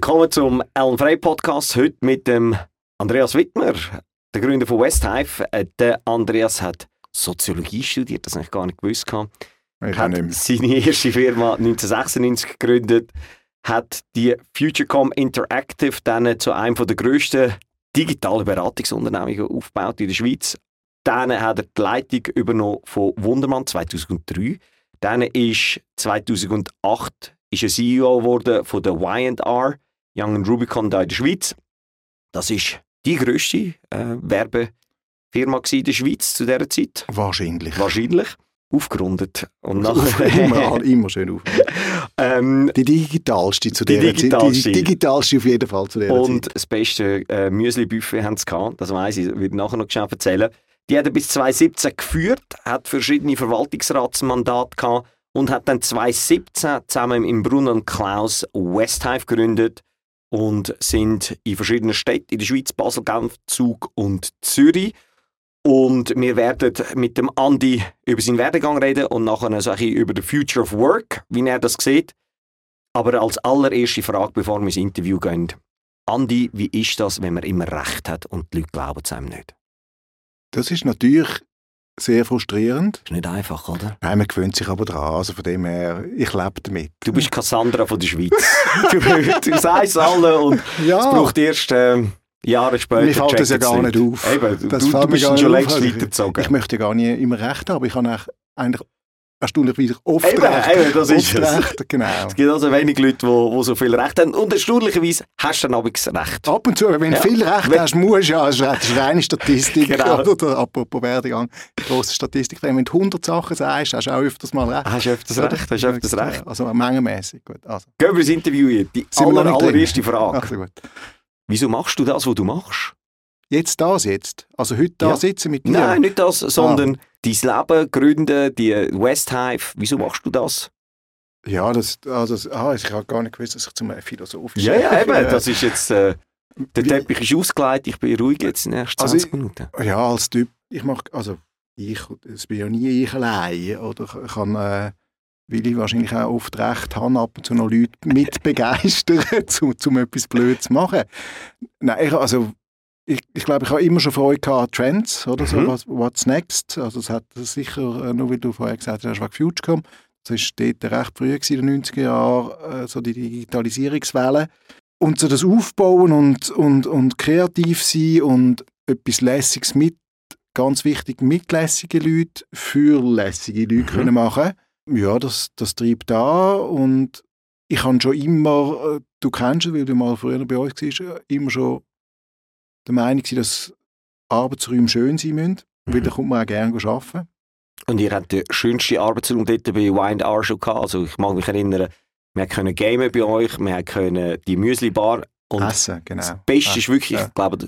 Willkommen zum Alan Frey Podcast. Heute mit dem Andreas Wittmer, der Gründer von Westhive. Äh, der Andreas hat Soziologie studiert, das habe ich gar nicht gewusst. Ich hat seine erste Firma 1996 gegründet, hat die Futurecom Interactive dann zu einem der grössten digitalen Beratungsunternehmungen aufgebaut in der Schweiz. Dann hat er die Leitung übernommen von Wundermann 2003. Dann ist 2008 ist er CEO geworden von der Y&R, Young Rubicon da in der Schweiz. Das ist die grösste äh, Werbefirma in der Schweiz zu dieser Zeit. Wahrscheinlich. Wahrscheinlich. Aufgerundet. Und Auf, nachher, immer, immer schön auf. ähm, Die digitalste zu Die der digitalste. Zeit. Die digitalste auf jeden Fall zu der und Zeit. das beste äh, Müsli-Buffet haben sie gehabt. Das weiss ich, wird nachher noch schnell erzählen. Die hat er bis 2017 geführt, hat verschiedene Verwaltungsratsmandate gehabt und hat dann 2017 zusammen im Bruno und Klaus Westhive gegründet und sind in verschiedenen Städten in der Schweiz, Basel, Genf, Zug und Zürich. Und wir werden mit dem Andi über seinen Werdegang reden und nachher sage ich über the Future of Work, wie er das sieht. Aber als allererste Frage, bevor wir ins Interview gehen, Andi, wie ist das, wenn man immer Recht hat und die Leute glauben es einem nicht? Das ist natürlich sehr frustrierend. Ist nicht einfach, oder? Nein, man gewöhnt sich aber dran. Also von dem her, ich lebe damit. Du bist Cassandra von der Schweiz. du, du sagst es alle und ja, es braucht erst ähm, Jahre später. mir fällt das ja gar nicht auf. Eben, Das du, fällt du bist schon nicht längst. Also, weitergezogen. Ich möchte gar nie immer recht haben, aber ich habe eigentlich erstaunlicherweise oft Eben, recht. eben, das ist oft es. recht, genau. Es gibt also wenig Leute, die, die so viel Recht haben. Und erstaunlicherweise hast du dann Recht. Ab und zu, wenn Ja. du viel Recht Wenn- hast, musst du ja, das ist ist reine Statistik. Genau. Oder, apropos Werdegang, grosse Statistik. Wenn du 100 Sachen sagst, hast du auch öfters mal Recht. Hast du öfters Oder? recht? Hast du öfters recht? Also mengenmäßig. Gut. Also, Gehen wir ins Interview hier. Die aller, allererste Frage. also gut. Wieso machst du das, was du machst? Jetzt das jetzt. Also heute da Ja. sitzen mit dir. Nein, nicht das, Ah. Dein Leben gründen, die Westhive. Wieso machst du das? Ja, das, also, das- ah, ich habe gar nicht gewusst, dass ich zum Philosophischen... Ja, ja, eben. Das ist jetzt, äh, der Wie- Teppich ist ausgelegt. Ich bin ruhig jetzt in den nächsten Also 20 ich- Minuten. Ja, als Typ, ich mache, also ich, es bin ja nie ich allein, oder ich kann, äh, weil ich wahrscheinlich auch oft recht habe, ab und zu noch Leute mit begeistern, um, um etwas Blödes zu machen. Nein, ich, also ich, ich glaube, ich habe immer schon Freude gehabt an Trends, oder so, Mhm. was, what's next, also es hat sicher, äh, nur weil du vorher gesagt hast, wegen Futurecom, das war dort recht früh gewesen, in den 90er Jahren, äh, so die Digitalisierungswelle. Und so das Aufbauen und, und, und kreativ sein und etwas Lässiges mit, ganz wichtig, mit lässigen Leuten für lässige Leute Mhm. können machen. Ja, das, das treibt an und ich habe schon immer, äh, du kennst es, weil du mal früher bei uns warst, immer schon der Meinung dass Arbeitsräume schön sein müssen, weil Mhm. da kommt man auch gerne arbeiten. Und ihr habt den schönsten Arbeitsraum dort bei Y&R schon gehabt. Also ich mag mich erinnern, wir können gamen bei euch, wir können die Müsli-Bar und Essen, genau. das Beste ist wirklich, ja. ich glaube,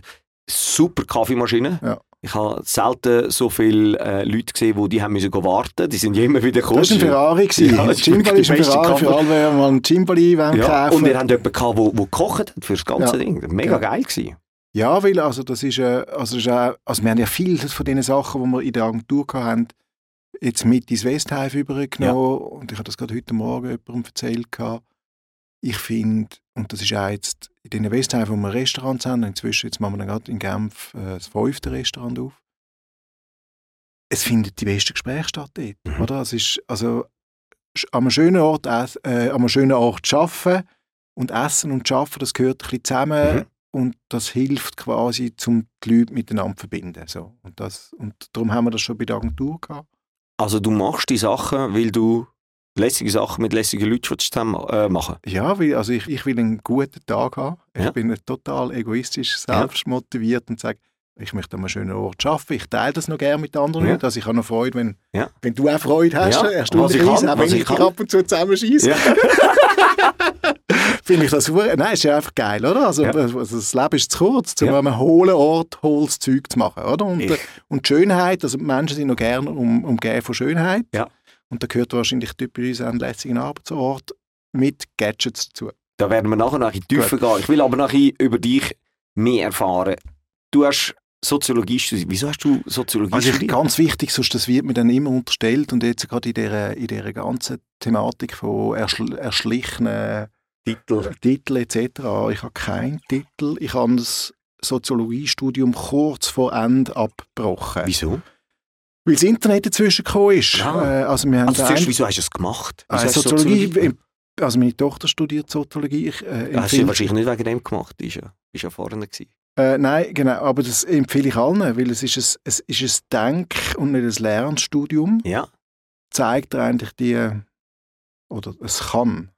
super Kaffeemaschine. Ja. Ich habe selten so viele äh, Leute gesehen, die die haben müssen warten. Die sind immer wieder gekommen. Das war ein Ferrari. gewesen. Ja, Cimbali ist ein Ferrari für alle, mal einen Cimbali ja, kaufen und wir haben jemanden gehabt, der, der gekocht hat für das ganze Ja. Ding. Mega Ja. geil gewesen. Ja, weil also das ist, äh, also das ist auch, also wir haben ja viele von diesen Sachen, die wir in der Agentur hatten, jetzt mit ins Westhive übergenommen und ich habe das gerade heute Morgen jemandem erzählt gehabt. Ich finde, und das ist auch jetzt in den Westhive, wo wir Restaurants haben, inzwischen, jetzt machen wir dann gerade in Genf äh, das fünfte Restaurant auf, es findet die beste Gespräche statt dort, Mhm. oder? Es ist, also an einem schönen Ort, äh, an einem schönen Ort arbeiten und Essen und Arbeiten, das gehört ein bisschen zusammen Mhm. Und das hilft quasi, um die Leute miteinander zu verbinden. So. Und, das, und darum haben wir das schon bei der Agentur gehabt. Also du machst die Sachen, weil du lässige Sachen mit lässigen Leuten zusammen äh, machen Ja, weil, also ich, ich will einen guten Tag haben. Ich Ja. bin total egoistisch, Ja. selbstmotiviert und sage, ich möchte an einem schönen Ort arbeiten. Ich teile das noch gerne mit anderen Ja. Leuten. Also ich habe noch Freude, wenn, Ja. wenn du auch Freude hast. Ja, erstaunlicherweise, was ich kann, auch wenn ich ich dich kann. ab und zu zusammenschieße. Ja. Finde ich das super. Nein, ist ja einfach geil, oder? Also, Ja. also das Leben ist zu kurz, um Ja. an einem hohlen Ort hohles Zeug zu machen, oder? Und, Ich- äh, und Schönheit, also die Menschen sind noch gerne um, umgeben von Schönheit. Ja. Und da gehört wahrscheinlich typischerweise ein lässiger Arbeitsort mit Gadgets dazu. Da werden wir nachher noch in die Tiefe gehen. Ich will aber nachher über dich mehr erfahren. Du hast Soziologie studiert. Wieso hast du Soziologie Also studiert? ganz wichtig, sonst das wird mir dann immer unterstellt und jetzt gerade in dieser, in dieser ganzen Thematik von erschl erschlichenen Titel? Titel etc. Ich habe keinen Titel. Ich habe das Soziologiestudium kurz vor Ende abgebrochen. Wieso? Weil das Internet dazwischen gekommen ist. Ja. Äh, also wir haben Also zuerst, wieso hast du es gemacht? Wieso äh, hast du Soziologie, also meine Tochter studiert Soziologie. Ich, äh, Hast du wahrscheinlich nicht wegen dem gemacht, ist ja, ist ja vorne gewesen. Äh, nein, genau, aber das empfehle ich allen, weil es ist ein, es ist ein Denk- und nicht ein Lernstudium. Ja, Zeigt eigentlich die, oder es kann,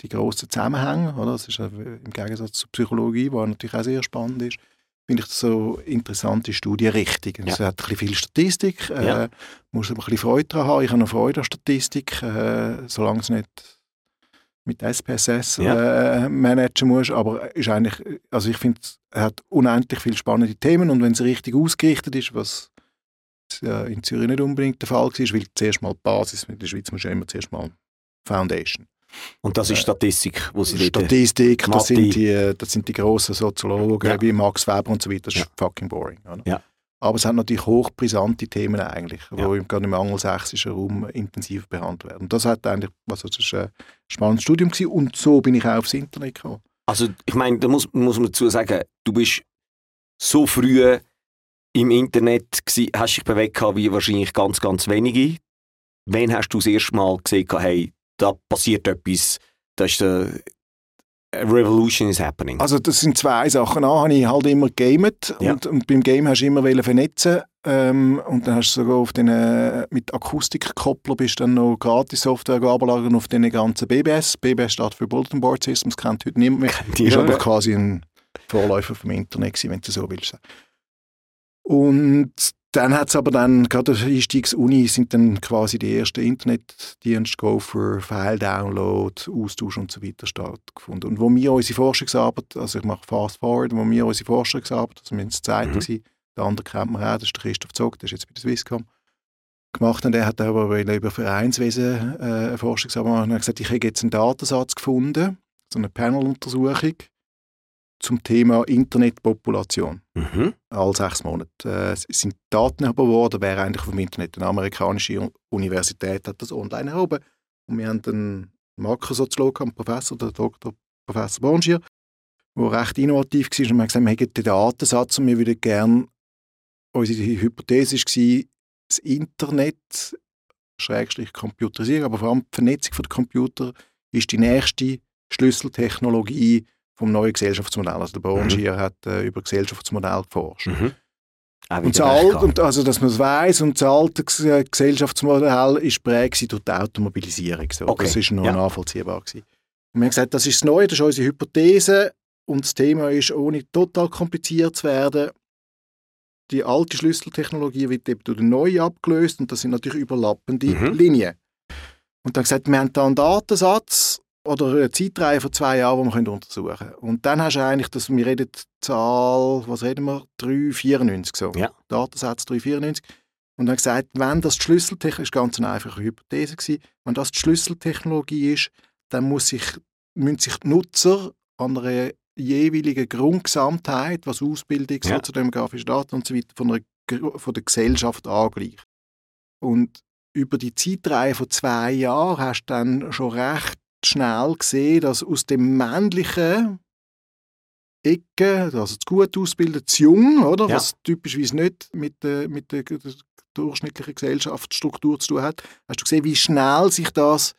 die grossen Zusammenhänge, oder? Das ist im Gegensatz zur Psychologie, die natürlich auch sehr spannend ist, finde ich so interessante Studienrichtung. Es hat ein bisschen viel Statistik, äh, Ja. muss aber ein bisschen Freude daran haben. Ich habe noch Freude an Statistik, äh, solange es nicht mit SPSS Ja. äh, managen muss, aber ist eigentlich, also ich finde, er hat unendlich viele spannende Themen und wenn es richtig ausgerichtet ist, was ja in Zürich nicht unbedingt der Fall war, weil zuerst mal die Basis, in der Schweiz muss ja immer zuerst mal Foundation. Und das ist Äh, Statistik, wo sie. Statistik, das sind, die, das sind die grossen Soziologen Ja. wie Max Weber und so weiter. Das ist Ja. fucking boring. Ja. Aber es hat natürlich hochbrisante Themen eigentlich, die Ja. im, gerade im angelsächsischen Raum intensiv behandelt werden. Und das hat eigentlich, also das ist ein spannendes Studium gewesen und so bin ich auch aufs Internet gekommen. Also ich meine, da muss, muss man dazu sagen, du bist so früh im Internet, gsi, hast dich bewegt wie wahrscheinlich ganz, ganz wenige. Wann hast du das erste Mal gesehen, hey, da passiert etwas, da ist der a Revolution is happening. Also das sind zwei Sachen. A, habe ich halt immer gegamet Ja. und, und beim Game hast du immer vernetzen ähm, und dann hast du sogar auf den, äh, mit Akustikkoppler bist dann noch Gratis-Software ablagen auf den ganzen BBS. BBS steht für Bulletin Board Systems, kennt heute niemand mehr. Die ist ja, aber ja. quasi ein Vorläufer vom Internet gewesen, wenn du so willst. Und dann hat es aber dann, gerade der Einstiegsuni sind dann quasi die ersten Internetdienste für File-Download, Austausch und so weiter stattgefunden. Und wo wir unsere Forschungsarbeit, also ich mache Fast Forward, wo wir unsere Forschungsarbeit, also wir sind Zeit Mhm. der andere kennt man auch, das ist der Christoph Zog, der ist jetzt bei der Swisscom, gemacht und der hat aber über Vereinswesen äh, eine Forschungsarbeit machen und hat gesagt, ich habe jetzt einen Datensatz gefunden, so eine Paneluntersuchung zum Thema Internetpopulation. Mhm. Alle sechs Monate. Äh, es sind Daten erhoben worden, wäre eigentlich vom Internet. Eine amerikanische Universität hat das online erhoben. Und wir haben einen Makrosoziologen, einen Professor, der Dr. Professor Bongier, der recht innovativ war. Und wir haben gesagt, wir hätten den Datensatz und wir würden gerne, unsere Hypothese war, das Internet, Schrägstrich Computerisierung, aber vor allem die Vernetzung der Computer, ist die nächste Schlüsseltechnologie vom neuen Gesellschaftsmodell. Also der Bongier hat äh, über Gesellschaftsmodell geforscht. Mhm. Auch Und das alte, und also, dass man es weiss, und das alte Ges- Gesellschaftsmodell ist prägt durch die Automobilisierung. So. Okay, Das ist noch ja. nachvollziehbar. Gewesen. Und wir haben gesagt, das ist das Neue, das ist unsere Hypothese. Und das Thema ist, ohne total kompliziert zu werden, die alte Schlüsseltechnologie wird eben durch die neue abgelöst und das sind natürlich überlappende Mhm. Linien. Und dann gesagt, wir haben da einen Datensatz oder eine Zeitreihe von zwei Jahren, die wir untersuchen können. Und dann hast du eigentlich, dass wir reden die Zahl, was reden wir, 394 so. Ja. Datensatz 394. Und dann gesagt, wenn das die Schlüsseltechnologie, ist ganz eine einfache Hypothese gewesen, wenn das die Schlüsseltechnologie ist, dann muss sich, müssen sich die Nutzer an einer jeweiligen Grundgesamtheit, was Ausbildung, Ja. soziodemografische Daten und so weiter, von, einer, von der Gesellschaft angleicht. Und über die Zeitreihe von zwei Jahren hast du dann schon recht schnell gesehen, dass aus dem männlichen Ecke, also das gut ausgebildete, das Jung, oder, Ja. was typischerweise nicht mit der, mit der, durchschnittlichen Gesellschaftsstruktur zu tun hat, hast du gesehen, wie schnell sich das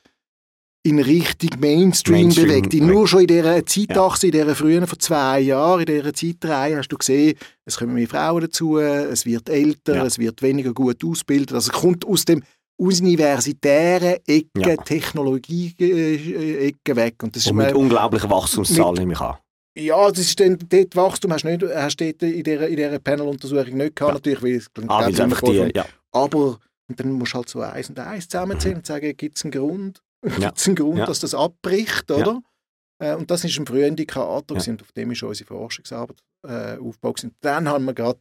in Richtung Mainstream, Mainstream bewegt. In nur schon in dieser Zeitachse, in dieser frühen von zwei Jahren, in dieser Zeitreihe hast du gesehen, es kommen mehr Frauen dazu, es wird älter, Ja. es wird weniger gut ausgebildet. Also es kommt aus dem universitären Ecke, Ja. Technologie-Ecke weg. Und das ist Und mit unglaublichen Wachstumszahlen nehme ich an. ja, das ist dann, dort Wachstum hast du nicht, hast du dort in dieser, in dieser Panel-Untersuchung nicht gehabt, Ja. natürlich, weil es Ah, weil einfach die, ja. aber und dann musst du halt so eins und eins zusammenziehen und sagen, gibt es einen Grund, Ja. gibt's einen Grund Ja. dass das abbricht, oder? Äh, und das ist ein früher Indikator, Ja. und auf dem ist unsere Forschungsarbeit äh, aufgebaut. Dann haben wir gerade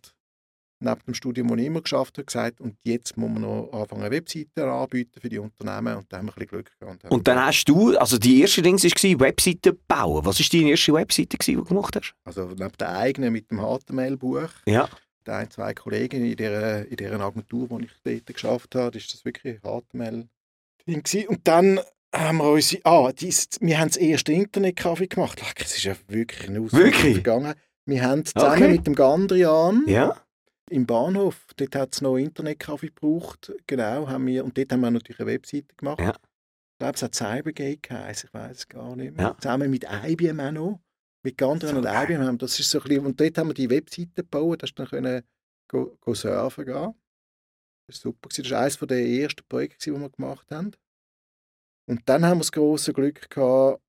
neben dem Studium, das ich immer geschafft habe, gesagt, und jetzt muss man noch anfangen, Webseiten anbieten für die Unternehmen und da haben wir ein bisschen Glück gehabt. Und dann hast du, also die erste Ding war Webseiten bauen. Was war deine erste Webseite, die du gemacht hast? also neben der eigenen mit dem HTML-Buch Ja. die ein, zwei Kollegen in dieser, in dieser Agentur, die ich dort geschafft habe, ist das wirklich HTML-Ding. Und dann haben wir unsere, ah, dies, wir haben das erste Internetcafé gemacht. Ach, es ist ja wirklich ein Wirklich? gegangen. Wir haben zusammen Okay. mit dem Gandrian Ja? Im Bahnhof, dort hat es noch Internetcafé gebraucht, genau, haben wir, und dort haben wir natürlich eine Webseite gemacht. Ja. Ich glaube, es hat Cybergate geheißen, ich weiß es gar nicht mehr. Ja. Zusammen mit IBM auch noch. Mit Gandrian So und geil. IBM haben das ist so ein bisschen, und dort haben wir die Webseite gebaut, dass du dann können go, go surfen gehen. Das war super. Das war eines der ersten Projekte, die wir gemacht haben. Und dann haben wir das große Glück gehabt,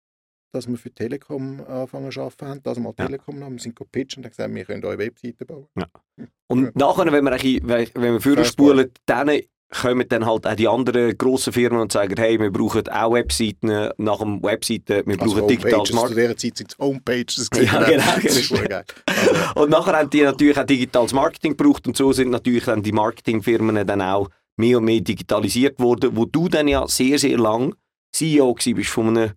dass wir für Telekom angefangen zu arbeiten dass wir mal Ja. Telekom haben. Wir sind gepitcht und haben gesagt, wir können eure Webseite bauen. Und Ja. nachher, wenn wir, bisschen- wenn wir vorspulen, dann kommen dann halt auch die anderen grossen Firmen und sagen, hey, wir brauchen auch Webseiten, nach dem Webseiten, wir brauchen digitales Homepages, Marketing. Zu dieser Zeit sind es Homepages. Ja, gesehen. genau, Das ist genau. geil. Also, Und nachher haben die natürlich auch digitales Marketing gebraucht und so sind natürlich dann die Marketingfirmen dann auch mehr und mehr digitalisiert worden, wo du dann ja sehr, sehr lang CEO bist von einem,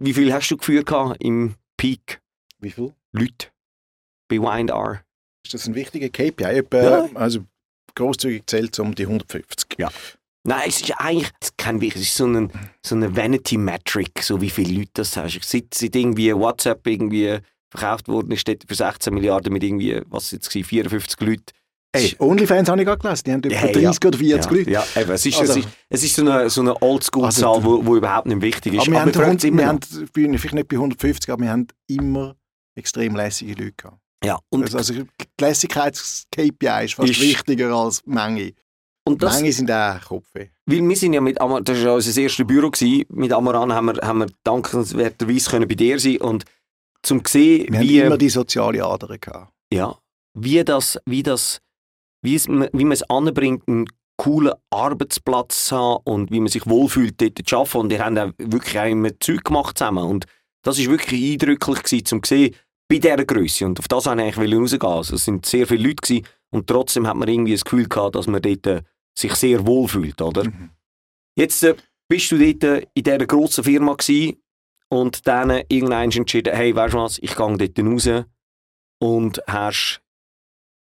wie viel hast du geführt im Peak wie viel? Leute bei WindR? Ist das ein wichtiger KPI? Etwa, Ja. Also großzügig zählt es um die 150. Ja. Nein, es ist eigentlich es ist kein es ist so eine, so eine Vanity-Metric, so wie viele Leute das hast. Seit, seit irgendwie WhatsApp irgendwie verkauft worden ist, dort für 16 Milliarden mit irgendwie, was jetzt war, 54 Leuten. Hey, Onlyfans habe ich gerade gelesen. Die haben etwa Hey, 30 oder 40 ja, Leute. Ja, eben, es ist, Also- es ist, es ist so eine, so eine Oldschool-Zahl, Also- wo, wo überhaupt nicht wichtig ist. Aber wir, haben, fragen uns wir noch. haben vielleicht nicht bei 150, aber wir haben immer extrem lässige Leute gehabt. ja, und, Also, also die Lässigkeits-KPI ist fast Ist- wichtiger als Menge. und das, Menge sind auch Kopfweh. weil wir sind ja mit Amar, das war ja unser erstes Büro, gewesen. mit Amaran haben wir, haben wir dankenswerterweise können bei dir sein und zum sehen, Wir wie... haben immer die soziale Ader gehabt. ja, wie das, wie das, wie, es, wie man es anbringt, einen coolen Arbeitsplatz zu haben und wie man sich wohlfühlt, dort zu arbeiten. Und ihr habt auch wirklich auch immer Zeug gemacht zusammen. Und das war wirklich eindrücklich gewesen, zum sehen, bei dieser Größe. Und auf das wollte ich eigentlich rausgehen. Also es sind sehr viele Leute gewesen, und trotzdem hat man irgendwie das Gefühl gehabt, dass man dort äh, sich sehr wohlfühlt, oder? Mhm. Jetzt äh, bist du dort äh, in dieser grossen Firma gewesen und dann irgendwann entschieden, hey, weißt du was, ich gehe dort raus und hast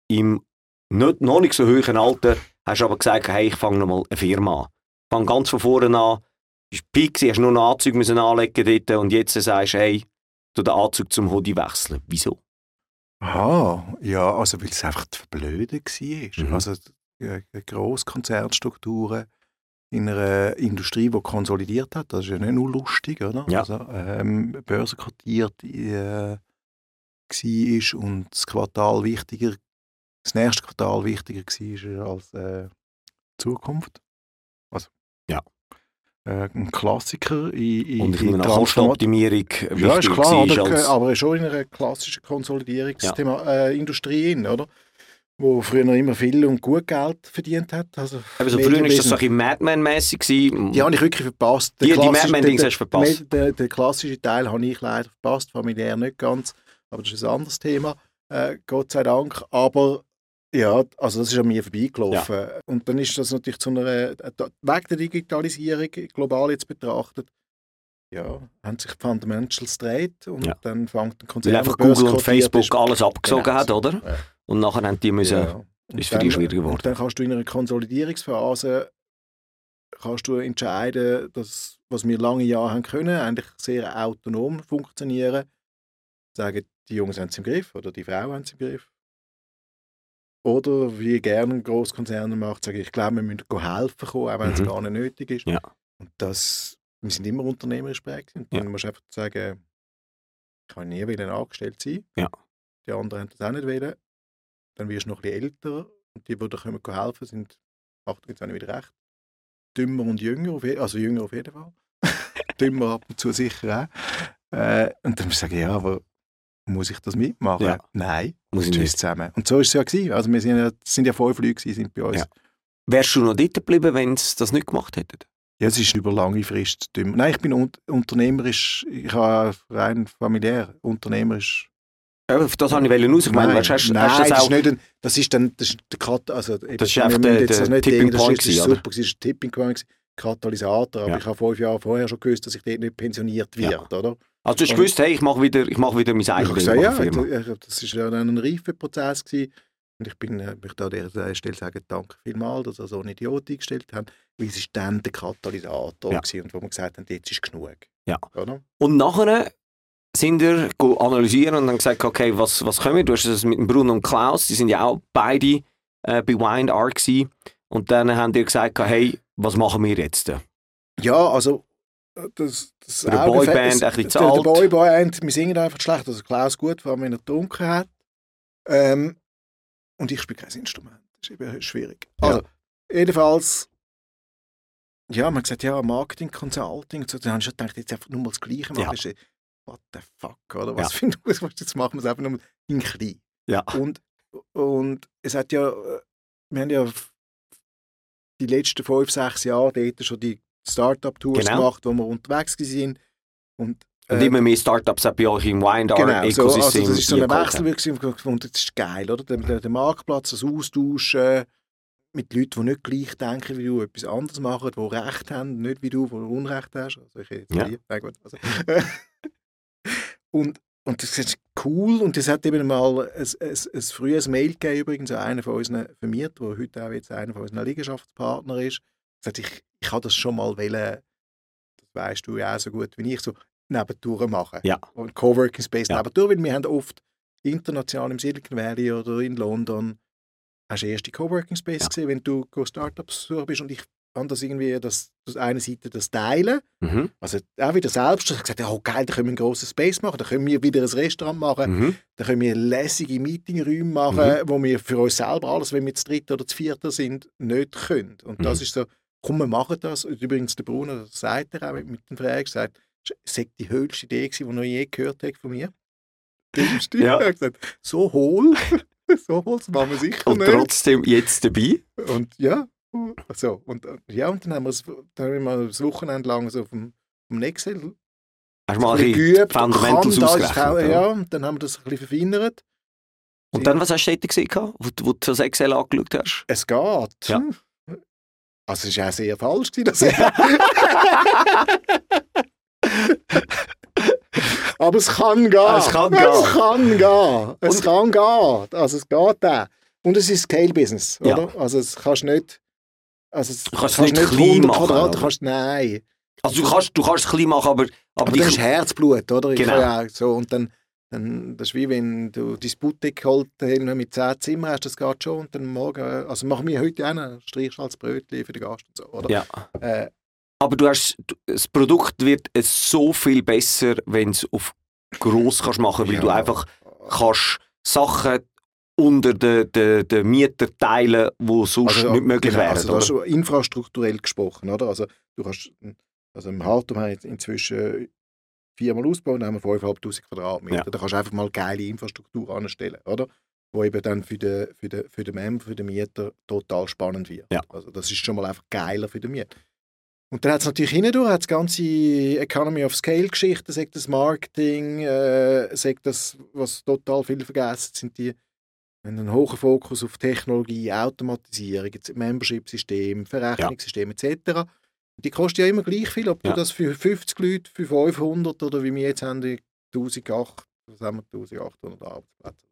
im nicht, noch nicht so hohen Alter hast aber gesagt, hey, ich fange nochmal eine Firma an. Fang ganz von vorne an. Du warst Peak, hast nur noch Anzug müssen anlegen dort und jetzt sagst du, hey, du den Anzug zum Hoodie wechseln. Wieso? Aha, ja, also weil es einfach blöde war. Mhm. Also äh, Grosskonzernstrukturen in einer Industrie, die konsolidiert hat, das ist ja nicht nur lustig, oder? Ja. Also ähm, börsenkotiert äh, war und das Quartal wichtiger, das nächste Quartal wichtiger war als äh, Zukunft. Also, Ja. Äh, ein Klassiker in, in, Und ich meine, Transformat- Kostenoptimierung ja, ist klar, oder? als... aber schon in einer klassischen Konsolidierungsthema äh, Industrie, in, oder? Wo früher immer viel und gut Geld verdient hat. Also, Also früher war das so ein Madman-mässig. Die habe ich wirklich verpasst. Die- die Madman-Dings hast du verpasst. Der, der, der klassische Teil habe ich leider verpasst, familiär nicht ganz. Aber das ist ein anderes Thema, äh, Gott sei Dank. Aber ja, also das ist an mir vorbeigelaufen. Und dann ist das natürlich zu einer, äh, wegen der Digitalisierung global jetzt betrachtet, ja, haben sich die Fundamentals gedreht und Ja. dann fängt ein Konzern Weil einfach Google und Facebook alles abgesogen Genau. hat, oder? Ja. Und nachher haben die müssen... Ja. Und ist für die dann- schwieriger geworden. Und dann kannst du in einer Konsolidierungsphase kannst du entscheiden, dass, was wir lange Jahre haben können, eigentlich sehr autonom funktionieren. Sagen, die Jungs haben es im Griff oder die Frauen haben es im Griff. Oder wie gerne ein Großkonzern macht, sage ich, ich glaube, wir müssen helfen kommen, auch wenn es Mhm. gar nicht nötig ist. Ja. Und das, wir sind immer unternehmerisch prägt. Und Ja. dann musst du einfach sagen, ich kann nie wieder angestellt sein. Ja. Die anderen haben das auch nicht wollen. Dann wirst du noch ein bisschen älter und die, die dir helfen, sind, Achtung, jetzt habe ich wieder recht, dümmer und jünger, also jünger auf jeden Fall. dümmer ab und zu sicher auch. Äh, und dann musst du sagen, ja, aber muss ich das mitmachen? Ja. Nein, Muss ich tschüss nicht. zusammen. Und so ist es ja gewesen. Also wir sind ja, es sind ja fünf Leute gewesen, sind bei uns. Ja. Wärst du noch dort geblieben, wenn sie das nicht gemacht hätten? Ja, es ist über lange Frist. Nein, ich bin un unternehmerisch, ich habe rein familiär, unternehmerisch. Ja, das wollte ich raus. Ich meine, nein, hast, nein hast das das, ist nicht ein, das ist dann das ist der Kat also Das ist einfach der- der Tipping Point Das ist gewesen, oder? super, das ist Tipping Point, Katalysator, aber Ja. ich habe fünf Jahre vorher schon gewusst, dass ich dort nicht pensioniert Ja. werde, oder? Also du hast gewusst, hey, ich mache wieder, ich mache wieder mein eigenes gesagt, ja, d- das ist ja dann ein Reifeprozess gewesen. Und ich bin, äh, möchte an dieser Stelle sagen, danke vielmals, dass ihr so einen Idiot eingestellt habt, weil es ist dann der Katalysator Ja. gewesen, und wo wir gesagt haben, jetzt ist genug. Ja. Oder? Und nachher sind wir analysieren und dann gesagt, okay, was, was können wir? Du hast es mit Bruno und Klaus, die sind ja auch beide äh, bei Wind Art gewesen. Und dann haben die gesagt, hey, was machen wir jetzt? Ja, also das, das Der Boyband ein bisschen zu alt. Der Boyband, wir singen einfach schlecht. Also Klaus gut, vor allem wenn er getrunken hat. Ähm, und ich spiele kein Instrument. Das ist eben schwierig. Ja. Also, jedenfalls, ja, man gesagt, ja, Marketing, Consulting. So, dann habe ich schon gedacht, jetzt einfach nur mal das Gleiche machen. Ja. What the fuck, oder? Was Ja. findest du, was jetzt machen wir es einfach nur in klein. Ja. Und, und es hat ja, äh, wir haben ja die letzten fünf, sechs Jahre dort schon die Startup-Tours Genau. gemacht, wo wir unterwegs waren. Und, Und äh, immer mehr Startups auch bei euch im Wind Art Genau, so, also das ist so ein eingeholt Wechsel haben. wirklich und ich gefunden, das ist geil, oder? Der, der, der Marktplatz, das Austauschen mit Leuten, die nicht gleich denken wie du, etwas anderes machen, die Recht haben, nicht wie du, die Unrecht hast. Also ich jetzt Ja. nein, gut, also. und, und das ist cool und es hat eben mal ein, ein, ein frühes Mail gegeben, übrigens an einen von unseren Vermietern, der heute auch jetzt einer von unseren Liegenschaftspartnern ist. Gesagt, ich, ich habe das schon mal wollen, das weißt du ja auch so gut wie ich, so nebendurch machen. Ja. Und Coworking Space Ja. nebendurch, weil wir haben oft international im Silicon Valley oder in London hast du erste Coworking Space Ja. gesehen, wenn du Startups suchen bist und ich fand das irgendwie, dass das eine Seite das Teilen, Mhm. also auch wieder selbst, ich gesagt, oh geil, da können wir einen grossen Space machen, da können wir wieder ein Restaurant machen, Mhm. da können wir lässige Meetingräume machen, wo wir für uns selber alles, wenn wir zu dritt oder zu vierter sind, nicht können. Und das Mhm. ist so, komm, wir machen das. Und übrigens, der Bruno, das sagt er auch mit, mit den Fragen, sagt, es sei die höchste Idee die noch je gehört hat von mir. Dümmste. Ja. Er gesagt, so hohl, so hohl, das machen wir sicher Und nicht. trotzdem jetzt dabei. Und ja, so. Und, äh, ja, und dann haben wir es dann haben wir das Wochenende lang so auf dem Excel Hast du mal ein geübt. Fundamentals kann das, ausgerechnet? Ja, und dann haben wir das ein bisschen verfeinert. Und dann, was hast du dort gesehen, wo, du- wo du das Excel angeschaut hast? Es geht. Ja. Also es war auch sehr falsch. Gewesen, Aber es kann gehen. Es kann Es gehen. kann gehen. Es Und- kann gehen. Also es geht auch. Und es ist Scale-Business, Ja. oder? Also es kannst nicht... Also es Du kannst es nicht klein 100 machen, Quadrat, kannst, nein. Also du kannst, du kannst es klein machen, aber, aber, Aber das ist Herzblut, oder? Ich Genau. ja so, und dann, dann, das ist wie wenn du dein Boutique hast, mit 10 Zimmern hast, das geht schon. Und dann morgen, also machen wir heute auch noch, streichst als Brötchen für den Gast und so, oder? Ja. Äh, Aber du hast, das Produkt wird so viel besser, wenn du es auf gross kannst machen, weil ja. du einfach kannst Sachen unter den, den, den Mieter teilen, die sonst Also, nicht möglich genau, wären. Also, das ist infrastrukturell gesprochen, oder? Also, du kannst, also im Hartum haben inzwischen viermal ausgebaut, dann haben wir 5'500 Quadratmeter. Ja. Da kannst du einfach mal geile Infrastruktur anstellen, oder? Wo eben dann für den, für den, für den Member, für den Mieter total spannend wird. Ja. Also, das ist schon mal einfach geiler für den Mieter. Und dann hat es natürlich hindurch hat's ganze Economy of Scale Geschichten, sagt das Marketing, äh, sagt das, was total viel vergessen, sind die wenn einen hohen Fokus auf Technologie, Automatisierung, Membership-System, Verrechnungssystem etc. Die kosten ja immer gleich viel, ob Ja. du das für 50 Leute, für 500 oder wie wir jetzt haben, die 1008, was haben wir, 1800 Arbeitsplätze.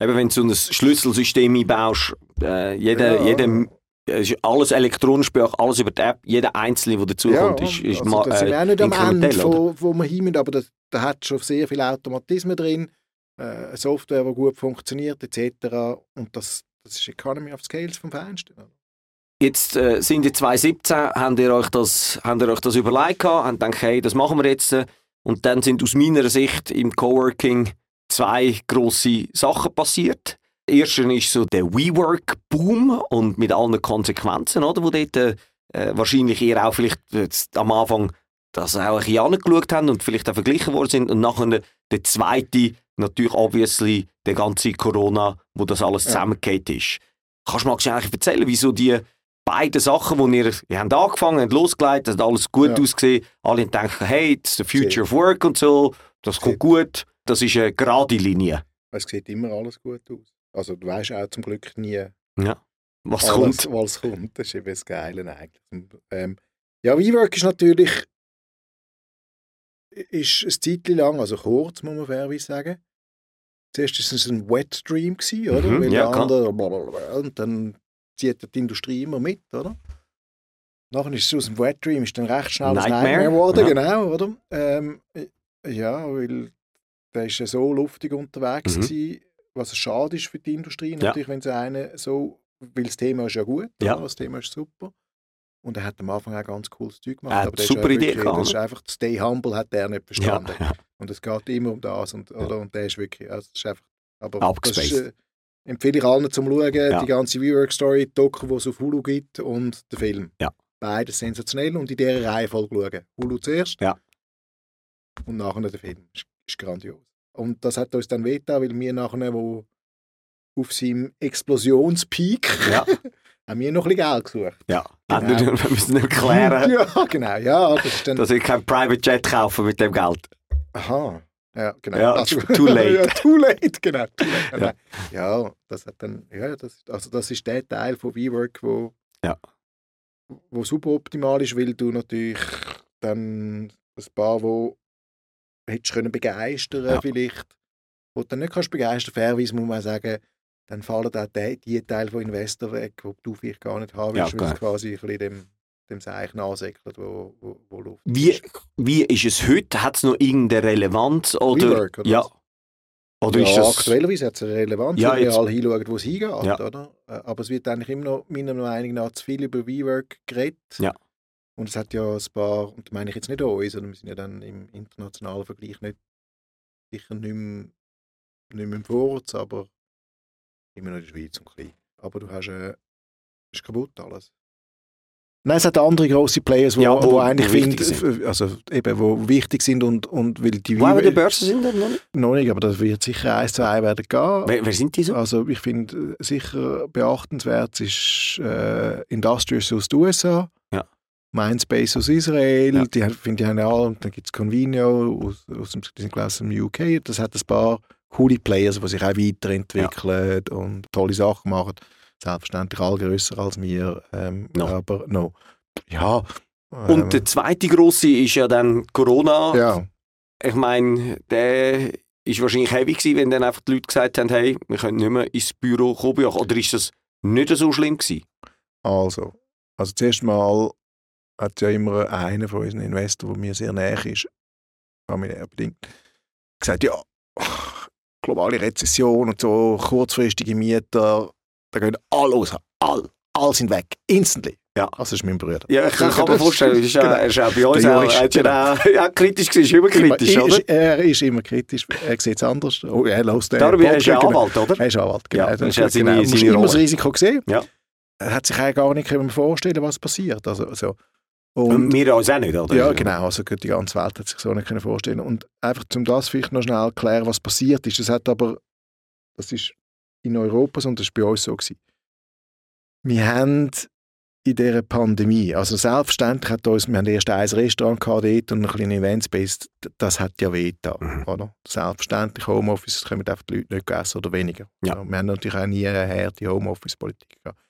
Eben, wenn du so ein Schlüsselsystem einbaust, äh, jeder, Ja. jeder, es ist alles elektronisch, bei euch, alles über die App, jeder Einzelne, der dazukommt, ist, ist also, mal, da sind wir auch äh, nicht am Ende, oder? wo, wo wir hin aber da, da hat schon sehr viele Automatismen drin, äh, eine Software, die gut funktioniert etc. Und das, das ist Economy of Scales vom Feinsten. Jetzt äh, sind die 2017, habt ihr euch das, habt ihr euch das überlegt gehabt, habt gedacht, hey, das machen wir jetzt. äh, Und dann sind aus meiner Sicht im Coworking zwei grosse Sachen passiert. Erstens ist so der WeWork-Boom und mit allen Konsequenzen, oder, wo dort äh, wahrscheinlich ihr auch vielleicht jetzt am Anfang das auch ein bisschen angeschaut haben und vielleicht auch verglichen worden sind. Und nachher der zweite, natürlich obviously, der ganze Corona, wo das alles Ja. zusammengeht ist. Kannst du mal eigentlich erzählen, wieso die beiden Sachen, die ihr, ihr habt angefangen, habt losgelegt, das hat alles gut Ja. ausgesehen, alle denken, hey, it's the future of work und so, das kommt gut, das ist eine gerade Linie. Es sieht immer alles gut aus. Also du weißt auch zum Glück nie, Was alles, kommt? was kommt. Das ist eben das Geile eigentlich. Ähm, ja, WeWork ist natürlich ist ein Zeit lang, also kurz, muss man fairerweise sagen, zuerst ist es ein Wet Dream gewesen, oder? Mhm, Weil ja, andere, und dann zieht die Industrie immer mit, oder? Nachher ist es aus dem Wet Dream ist dann recht schnell Nightmare, ein Nightmare geworden, ja. genau, oder? Ähm, ja, weil der ist ja so luftig unterwegs Mhm. gewesen, was schade ist für die Industrie, natürlich, wenn so einer so, weil das Thema ist ja gut, Ja. das Thema ist super. Und er hat am Anfang auch ganz cooles Zeug gemacht. Er hat aber super ja Idee wirklich- gehabt, Das ist einfach, Stay Humble hat der nicht Ja, verstanden. ja. Und es geht immer um das. Und, oder? und der ist wirklich, also das ist einfach, aber Abgespaced. das ist, äh, empfehle ich allen zum Schauen, Ja. die ganze WeWork-Story, die Doku, die es auf Hulu gibt und der Film. Ja. Beides sensationell und in dieser Reihenfolge schauen. Hulu zuerst Ja. und nachher der Film. Ist, ist grandios. Und das hat uns dann wehgetan, weil wir nachher, wo auf seinem Explosionspeak, Ja. haben wir noch ein bisschen Geld gesucht. Ja, Genau. wir müssen erklären, Ja, genau. Ja, das ist dann... dass ich kein Private Jet kaufe mit dem Geld. Aha. Ja, genau. Ja, Also- too late. ja, too late, genau. Too late. Ja. Ja. ja, das hat dann, ja, das, also das ist der Teil von WeWork, wo, Ja. wo super optimal ist, weil du natürlich dann ein paar, wo hättest können begeistern Ja. vielleicht, wo du dann nicht kannst begeistern, fairerweise muss man sagen, dann fallen auch die, die Teile von Investor weg, wo du vielleicht gar nicht haben Ja, willst, weil es quasi ein bisschen dem, dem Seich nachsäckelt, wo, wo, wo Luft Wie, ist. wie ist es heute? Hat es noch irgendeine Relevanz? Oder, WeWork, oder ja. Oder ja, ist das... aktuellerweise hat es eine Relevanz, Ja, wir jetzt- alle hinschauen, wo es hingeht. Ja. Oder? Äh, Aber es wird eigentlich immer noch, meiner Meinung nach, zu viel über WeWork geredet. Ja. Und es hat ja ein paar, und da meine ich jetzt nicht uns, sondern wir sind ja dann im internationalen Vergleich nicht sicher nicht mehr, nicht mehr im Vorwärts, aber immer noch in der Schweiz und klein. Aber du hast, äh, ist kaputt alles. Nein, es hat andere grosse Players, wo, Ja, wo- wo, eigentlich find, also eben, wo wichtig sind und, und weil die Wo der WeWork- Börse sind wir noch nicht? noch nicht, aber das wird sicher eins, zwei werden gehen. Wer, wer sind die so? Also ich finde äh, sicher beachtenswert ist äh, Industrious aus den USA, Ja. Mindspace aus Israel, Ja. die finde ich haben alle, und dann gibt es Convenio aus, aus dem, die sind, glaube ich, aus dem UK, das hat ein paar coole Players, die sich auch weiterentwickeln und tolle Sachen machen. Selbstverständlich all grösser als wir, ähm, No. aber no. Ja. Und ähm, der zweite grosse ist ja dann Corona. ja, Ich meine, der ist wahrscheinlich heavy gewesen, wenn dann einfach die Leute gesagt haben, hey, wir können nicht mehr ins Büro kommen. Oder ist das nicht so schlimm gewesen? Also, also zuerst mal hat ja immer einer von unseren Investoren, der mir sehr nahe ist, familiär bedingt, gesagt, ja, globale Rezession und so, kurzfristige Mieter, da gehen alle raus, alle, alle sind weg, instantly. Ja. Also das ist mein Bruder. Ja, ich kann, kann mir vorstellen, das ist ja, genau. er ist auch bei uns auch, Jurist, er ja, genau. ja, kritisch gewesen, ist immer oder? Ist, er ist immer kritisch, er sieht es anders. Oh, er lässt den Darum er ist ja genau. Anwalt, oder? Er ist Anwalt, genau. Ja, das ist ja genau. seine- muss seine immer das Risiko gesehen. Ja. Er hat sich eigentlich gar nicht können vorstellen was passiert. Also, so. Und Und, wir uns auch nicht, oder? ja, genau. Also die ganze Welt hat sich so nicht können vorstellen. Und einfach zum das vielleicht noch schnell erklären, was passiert ist. Das hat aber, das ist in Europa so und das ist bei uns so gewesen. Wir haben in dieser Pandemie, also selbstverständlich hat uns, wir haben erst ein Restaurant gehabt dort und ein kleiner Eventspace, das hat ja weh Mhm. oder? Selbstverständlich Homeoffice, das können einfach die Leute nicht essen oder weniger. Ja. Wir haben natürlich auch nie eine harte Homeoffice-Politik gehabt.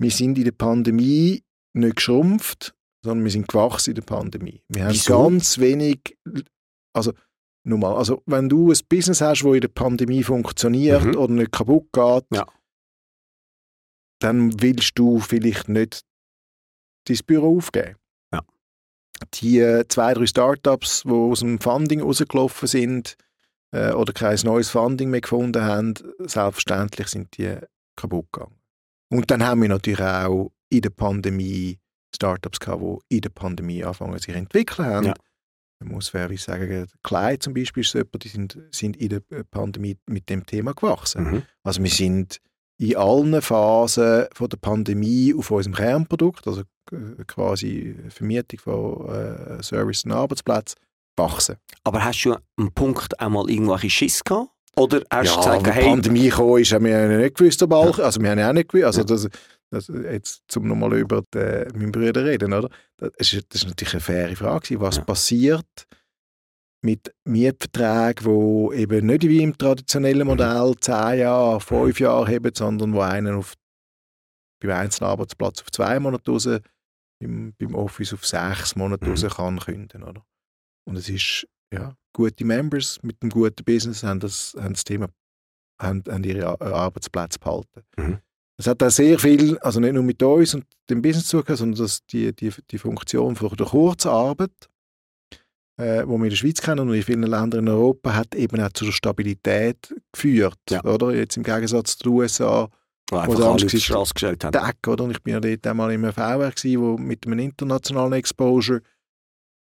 Wir sind in der Pandemie nicht geschrumpft, sondern wir sind gewachsen in der Pandemie. Wir haben Wieso? ganz wenig, also nur mal, also wenn du ein Business hast, das in der Pandemie funktioniert Mhm. oder nicht kaputt geht, Ja. dann willst du vielleicht nicht dein Büro aufgeben. Ja. Die äh, zwei, drei Startups, die aus dem Funding rausgelaufen sind äh, oder kein neues Funding mehr gefunden haben, selbstverständlich sind die kaputt gegangen. Und dann haben wir natürlich auch in der Pandemie Startups gehabt, die in der Pandemie anfangen sich zu entwickeln haben. Ja. Man muss fairerweise sagen, Kleid zum Beispiel ist so jemand, die sind, sind in der Pandemie mit dem Thema gewachsen. Mhm. Also wir sind in allen Phasen von der Pandemie auf unserem Kernprodukt, also äh, quasi Vermietung von äh, Service und Arbeitsplätzen, wachsen. Aber hast du einen Punkt einmal irgendwelche Schiss gehabt? Oder hast du ja, gesagt, als die hey, Pandemie kam, ist, haben wir ja nicht gewusst, ob alle, also wir haben ja auch nicht gewusst, also das, das, jetzt zum nochmal über den, meinen Bruder reden, oder? Das ist, das ist natürlich eine faire Frage, was Ja. passiert mit Mietverträgen, die eben nicht wie im traditionellen Mhm. Modell 10 Jahre, 5 Jahre haben, sondern wo einen auf, beim einzelnen Arbeitsplatz auf zwei Monate raus, beim, beim Office auf sechs Monate Mhm. raus kann künden, oder? Und es ist, ja, gute Members mit einem guten Business haben das, haben das Thema haben, haben ihre Arbeitsplätze behalten. Mhm. Es hat auch sehr viel, also nicht nur mit uns und dem Business zu tun, sondern dass die, die, die Funktion von der Kurzarbeit, äh, wo wir in der Schweiz kennen und in vielen Ländern in Europa, hat eben auch zur Stabilität geführt. Ja. Oder? Jetzt im Gegensatz zu den USA, Wo einfach alle auf die gesagt, Straße gestellt haben. Tag, oder? Und ich bin ja dort einmal im VR gewesen, wo mit einem internationalen Exposure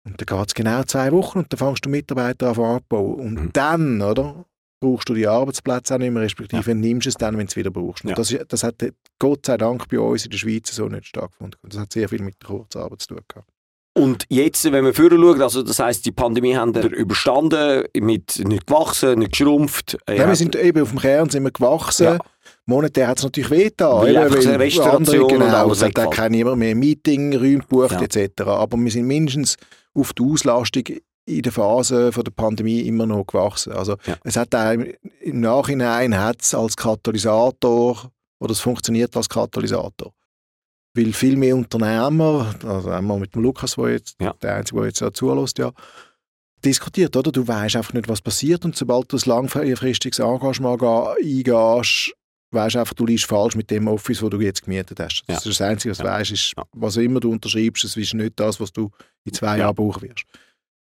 und da geht es genau zwei Wochen und dann fängst du Mitarbeiter an abbauen. Und Mhm. dann, oder, brauchst du die Arbeitsplätze auch nicht mehr, respektive nimmst es dann, wenn du es wieder brauchst. Und Ja. das, das hat Gott sei Dank bei uns in der Schweiz so nicht stattgefunden. Das hat sehr viel mit der Kurzarbeit zu tun gehabt. Und jetzt, wenn wir vorher schauen, also das heisst, die Pandemie haben wir überstanden, mit nicht gewachsen, nicht geschrumpft. Äh, Ja, wir sind eben auf dem Kern sind wir gewachsen. Ja. Monetär hat es natürlich wehgetan. Weil eben, weil Restauration und genau, alles es hat auch niemand mehr Meetingräume gebucht Ja. etc. Aber wir sind mindestens auf die Auslastung in der Phase von der Pandemie immer noch gewachsen. Also Ja. es hat auch im, Nachhinein hat's als Katalysator oder es funktioniert als Katalysator. Weil viel mehr Unternehmer, also einmal mit dem Lukas, der jetzt, Ja. der Einzige, der jetzt auch zulässt, ja, diskutiert, oder? Du weißt einfach nicht, was passiert und sobald du ein langfristiges Engagement ga- eingehst, weißt einfach, du liegst falsch mit dem Office, wo du jetzt gemietet hast. Das Ja. ist das Einzige, was du Ja. weißt, ist, was immer du unterschreibst, das ist nicht das, was du in zwei Ja. Jahren brauchen wirst.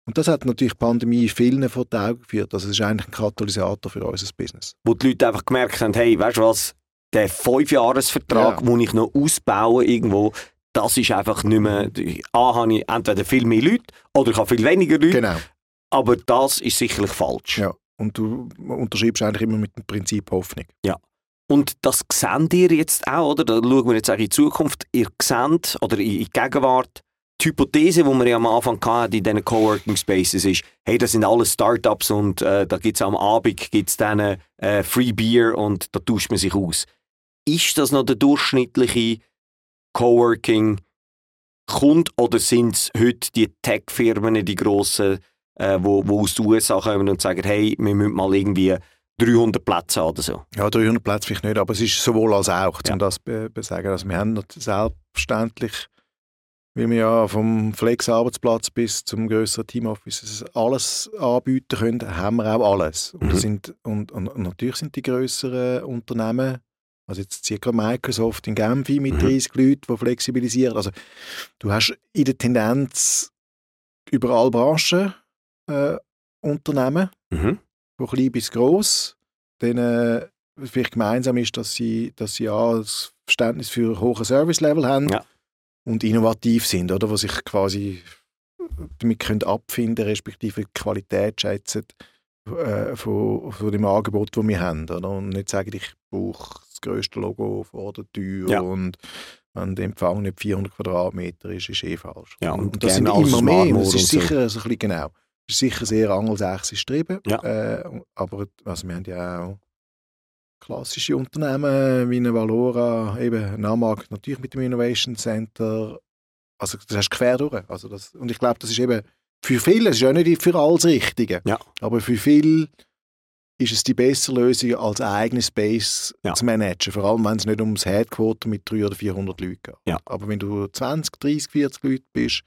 Und das hat natürlich die Pandemie vielen vor die Augen geführt. Also es ist eigentlich ein Katalysator für unser Business. wo die Leute einfach gemerkt haben, hey, weißt du was, der Fünfjahresvertrag, Ja. den ich noch ausbauen irgendwo, das ist einfach nicht mehr, A, habe ich entweder viel mehr Leute oder ich habe viel weniger Leute, Genau. aber das ist sicherlich falsch. Ja. Und du unterschreibst eigentlich immer mit dem Prinzip Hoffnung. Und das seht ihr jetzt auch, oder? Da schauen wir jetzt auch in die Zukunft. Ihr seht, oder in in die Gegenwart, die Hypothese, die wir ja am Anfang hatten in diesen Coworking Spaces ist, hey, das sind alles Startups und äh, da gibt es am Abend gibt's dann äh, Free Beer und da tauscht man sich aus. Ist das noch der durchschnittliche Coworking Kund oder sind es heute die Tech-Firmen, die grossen, äh, wo, wo aus den USA kommen und sagen, hey, wir müssen mal irgendwie 300 Plätze oder so? Ja, 300 Plätze vielleicht nicht, aber es ist sowohl als auch, Ja. um das zu be sagen. Also wir haben noch selbstverständlich, weil wir ja vom Flex-Arbeitsplatz bis zum grösseren Teamoffice alles anbieten können, haben wir auch alles. Und, Mhm. sind, und, und, und natürlich sind die grösseren Unternehmen, also jetzt circa Microsoft in Genfi mit Mhm. 30 Leuten, die flexibilisieren. Also du hast in der Tendenz überall Branchen äh, Unternehmen, Mhm. von klein bis gross, denen vielleicht gemeinsam ist, dass sie, dass sie ja das Verständnis für hohe Service-Level haben Ja. Und innovativ sind, oder? Was sich quasi damit können abfinden respektive die Qualität schätzen äh, von, von dem Angebot, das wir haben. Oder? Und nicht sagen, ich brauche das grösste Logo vor der Tür Ja. und wenn der Empfang nicht 400 Quadratmeter ist, ist eh falsch. Ja, und und das sind immer mehr. Das ist so. sicher so ein bisschen genau. Das ist sicher sehr angelsächsisch getrieben. Ja. Äh, aber also wir haben ja auch klassische Unternehmen wie eine Valora, eben Namag natürlich mit dem Innovation Center. Also das hast du quer durch. Also das, und ich glaube, das ist eben für viele, es ist ja nicht für alles Richtige, Ja. aber für viele ist es die bessere Lösung, als eigene Space Ja. zu managen. Vor allem, wenn es nicht ums Headquarter mit 300 oder 400 Leuten geht. Ja. Aber wenn du 20, 30, 40 Leute bist,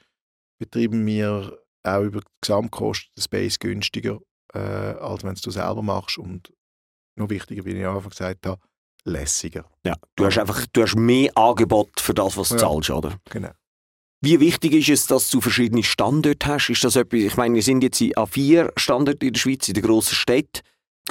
betreiben wir auch über die Gesamtkosten den Space günstiger, äh, als wenn es du selber machst. Und noch wichtiger, wie ich am Anfang gesagt habe, lässiger. Ja, du hast einfach du hast mehr Angebot für das, was du Ja. zahlst, oder? Genau. Wie wichtig ist es, dass du verschiedene Standorte hast? Ist das etwas, ich meine, wir sind jetzt an vier Standorten in der Schweiz, in den grossen Städten.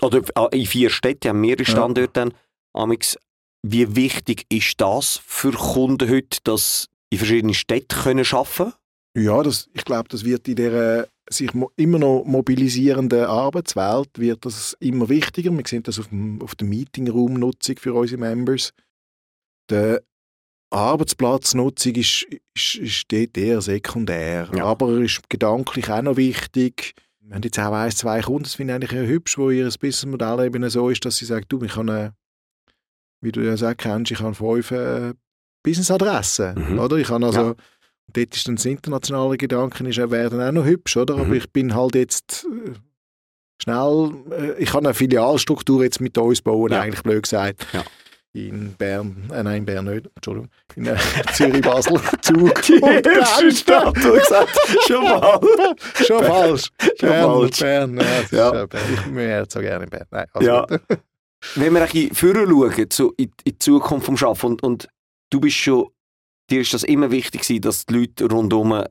Oder äh, in vier Städten, haben mehrere Ja. Standorte dann. Amix. Wie wichtig ist das für Kunden heute, dass in verschiedenen Städten können arbeiten Ja, das, ich glaube, das wird in der sich immer noch mobilisierenden Arbeitswelt wird das immer wichtiger. Wir sehen das auf, dem, auf der Meetingraumnutzung für unsere Members. Die Arbeitsplatznutzung ist, ist, ist dort eher sekundär, Ja. aber ist gedanklich auch noch wichtig. Wir haben jetzt auch ein, zwei Kunden, das finde ich eigentlich hübsch, wo ihr Businessmodell eben so ist, dass sie sagen, du, ich habe, wie du ja sagst, kennst, ich habe fünf äh, Businessadressen, Mhm. oder? Ich habe also Ja. Dort ist dann das internationale Gedanken, ist, er wäre dann auch noch hübsch, oder? Aber Mhm. ich bin halt jetzt äh, schnell, äh, ich kann eine Filialstruktur jetzt mit uns bauen, Ja. eigentlich blöd gesagt. Ja. In Bern, äh, nein, in Bern nicht, Entschuldigung, in äh, Zürich, Basel, Zug Die und erste Genf. Stadt, du gesagt, schon mal. Schon falsch. Schon Bern, falsch. Bern, ja, das Ja. Äh, Bern. Ich wäre so gerne in Bern. Nein, also Ja. wenn wir ein bisschen schauen, so in, in die Zukunft vom Arbeiten und, und du bist schon, dir ist das immer wichtig gewesen, dass die Leute rundherum eine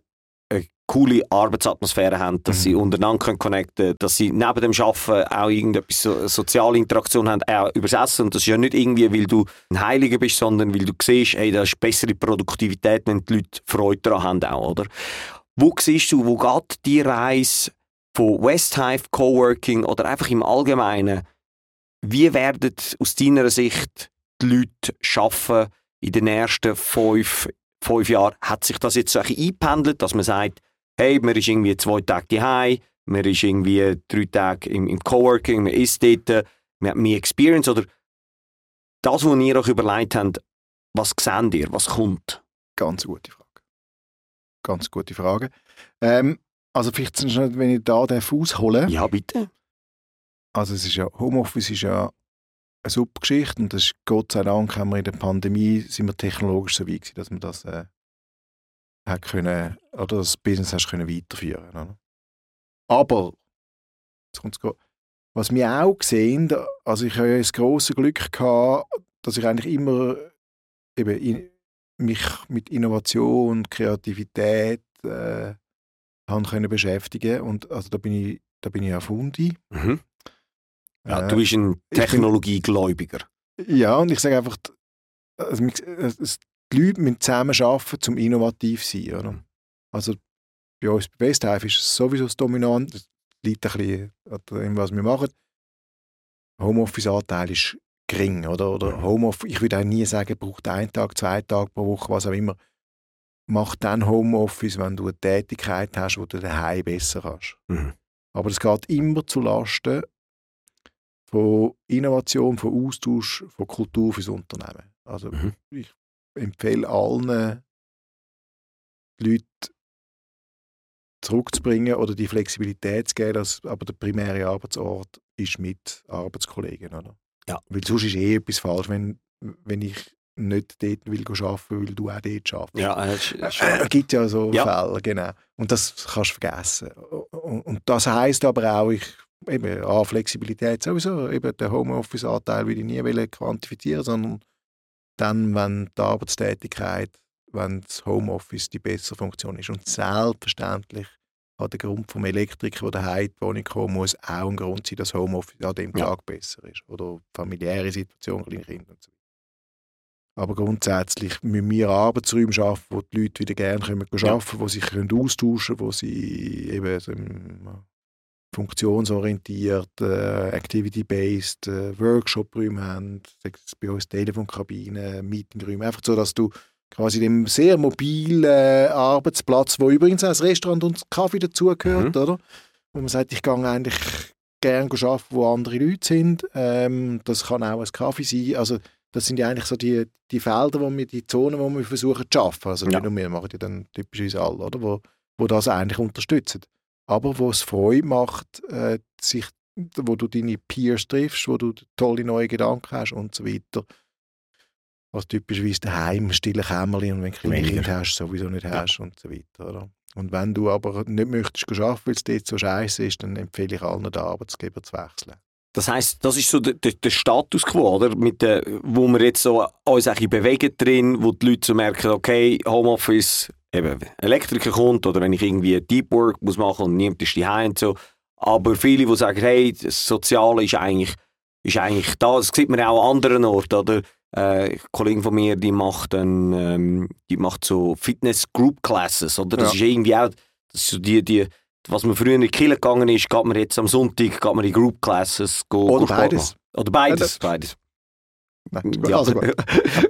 coole Arbeitsatmosphäre haben, dass mhm. sie untereinander können connecten dass sie neben dem Arbeiten auch irgendetwas so, soziale Interaktion haben, auch übers Essen. Und das ist ja nicht irgendwie, weil du ein Heiliger bist, sondern weil du siehst, hey, da ist bessere Produktivität, wenn die Leute Freude daran haben auch, oder? Wo siehst du, wo geht die Reise von Westhive, Coworking oder einfach im Allgemeinen, wie werden aus deiner Sicht die Leute schaffen in den ersten fünf, fünf Jahren? Hat sich das jetzt so ein eingependelt, dass man sagt, hey, man ist irgendwie zwei Tage daheim, man ist irgendwie drei Tage im, im Coworking, man ist dort, man hat mehr Experience oder das, was ihr euch überlegt habt, was seht ihr, was kommt? Ganz gute Frage. Ganz gute Frage. Ähm, also vielleicht, wenn ich da den Fuß hole. Ja, bitte. Also es ist ja, Homeoffice ist ja eine super Geschichte und das ist, Gott sei Dank haben wir in der Pandemie, sind wir technologisch so weit gewesen, dass wir das äh, hat können, oder das Business hast können weiterführen oder? Aber, was wir auch sehen, also ich habe ja das große Glück gehabt, dass ich eigentlich immer eben in, mich mit Innovation und Kreativität äh, haben können beschäftigen und also da bin ich da bin ich auch Fundi. Mhm. Ja, äh, du bist ein Technologiegläubiger. Ja, und ich sage einfach, also, die Leute müssen zusammen arbeiten, um innovativ zu sein. Oder? Also bei uns bei Westhive ist es sowieso das Dominant. Das liegt ein bisschen an was wir machen. Homeoffice-Anteil ist gering. Oder? oder Homeoffice, ich würde auch nie sagen, braucht einen Tag, zwei Tage pro Woche, was auch immer. Mach dann Homeoffice, wenn du eine Tätigkeit hast, wo du daheim besser kannst. Mhm. Aber es geht immer zu Lasten von Innovation, von Austausch, von Kultur fürs Unternehmen. Also mhm. ich empfehle allen Leuten zurückzubringen oder die Flexibilität zu geben, dass aber der primäre Arbeitsort ist mit Arbeitskollegen. Oder? Ja. Weil sonst ist eh etwas falsch, wenn, wenn ich nicht dort will arbeiten, weil du auch dort arbeitest. Ja, es äh, gibt ja so ja. Fälle, genau. Und das kannst du vergessen. Und, und das heisst aber auch, ich eben, A, Flexibilität sowieso, eben den Homeoffice-Anteil will ich nie quantifizieren, sondern dann, wenn die Arbeitstätigkeit, wenn das Homeoffice die bessere Funktion ist. Und selbstverständlich hat der Grund vom Elektriker, der daheim die Wohnung kommen muss, auch ein Grund sein, dass Homeoffice an dem ja. Tag besser ist. Oder familiäre Situation, kleine Kinder und so aber grundsätzlich müssen wir Arbeitsräume schaffen, wo die Leute wieder gerne können ja. arbeiten wo sie können austauschen können, wo sie eben so funktionsorientiert, äh, activity-based äh, Workshop-Räume haben, bei uns Telefonkabinen, Meetingräume, einfach so, dass du quasi dem sehr mobilen Arbeitsplatz, wo übrigens auch das Restaurant und Kaffee dazugehört, mhm. oder? Wo man sagt, ich gehe eigentlich gerne arbeiten, wo andere Leute sind. Ähm, das kann auch ein Kaffee sein. Also das sind ja eigentlich so die, die Felder, wo wir, die Zonen, wo wir versuchen zu schaffen. Also ja. nicht nur wir, machen ja dann typischerweise alle, oder? Wo, wo das eigentlich unterstützen aber wo es Freude macht, äh, sich, wo du deine Peers triffst, wo du tolle neue Gedanken hast und so weiter. Was typischerweise daheim, stille Kämmerchen und wenn du ein Kind hast, sowieso nicht hast und so weiter. Oder? Und wenn du aber nicht möchtest arbeiten, weil es dort so scheiße ist, dann empfehle ich allen, den Arbeitsgeber zu wechseln. Das heißt, das ist so der, der, der Status quo, oder? Mit der, wo wir jetzt so uns ein bewegen drin, wo die Leute so merken, okay, Homeoffice eben Elektriker kommt oder wenn ich irgendwie Deep Work muss machen und niemand ist daheim und so. Aber viele, die sagen, hey, das Soziale ist eigentlich, ist eigentlich da. Das sieht man auch an anderen Orten. Oder? Äh, eine Kollegin von mir, die macht, dann, ähm, die macht so Fitness Group Classes. Oder? Das ja. ist irgendwie auch das ist so die, die, was man früher in die Kirche gegangen ist, geht man jetzt am Sonntag geht man in Group Classes. Go, oder go beides. Oder beides. Ja, beides. Nein, ja, also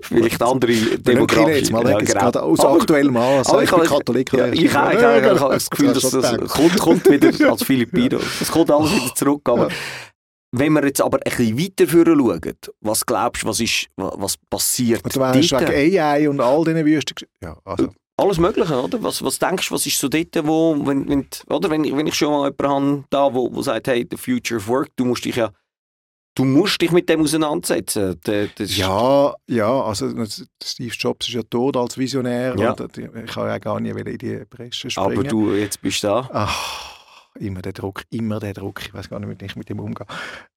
vielleicht andere Demografien. jetzt mal ja, genau. gerade aus aktuellem Anlass. Also ich, bin Katholik. Ja, ich, ich, ja, ich, ich, ich habe das Gefühl, dass das kommt, kommt wieder als Filipino. Es kommt alles wieder zurück. Aber wenn wir jetzt aber ein bisschen weiter schauen, was glaubst du, was, ist, was passiert und du meinst wegen AI und all diesen Wüsten? Ja, also. Alles Mögliche, oder? Was, was denkst du, was ist so dort, wo, wenn, wenn, oder? Wenn, wenn ich schon mal jemanden habe, da, wo, wo sagt, hey, the future of work, du musst dich ja du musst dich mit dem auseinandersetzen. Das ja, ja, also Steve Jobs ist ja tot als Visionär ja. und ich kann ja gar nicht in die Presse springen. Aber du, jetzt bist du da. Ach, immer der Druck, immer der Druck. Ich weiß gar nicht, wie ich mit dem umgehe.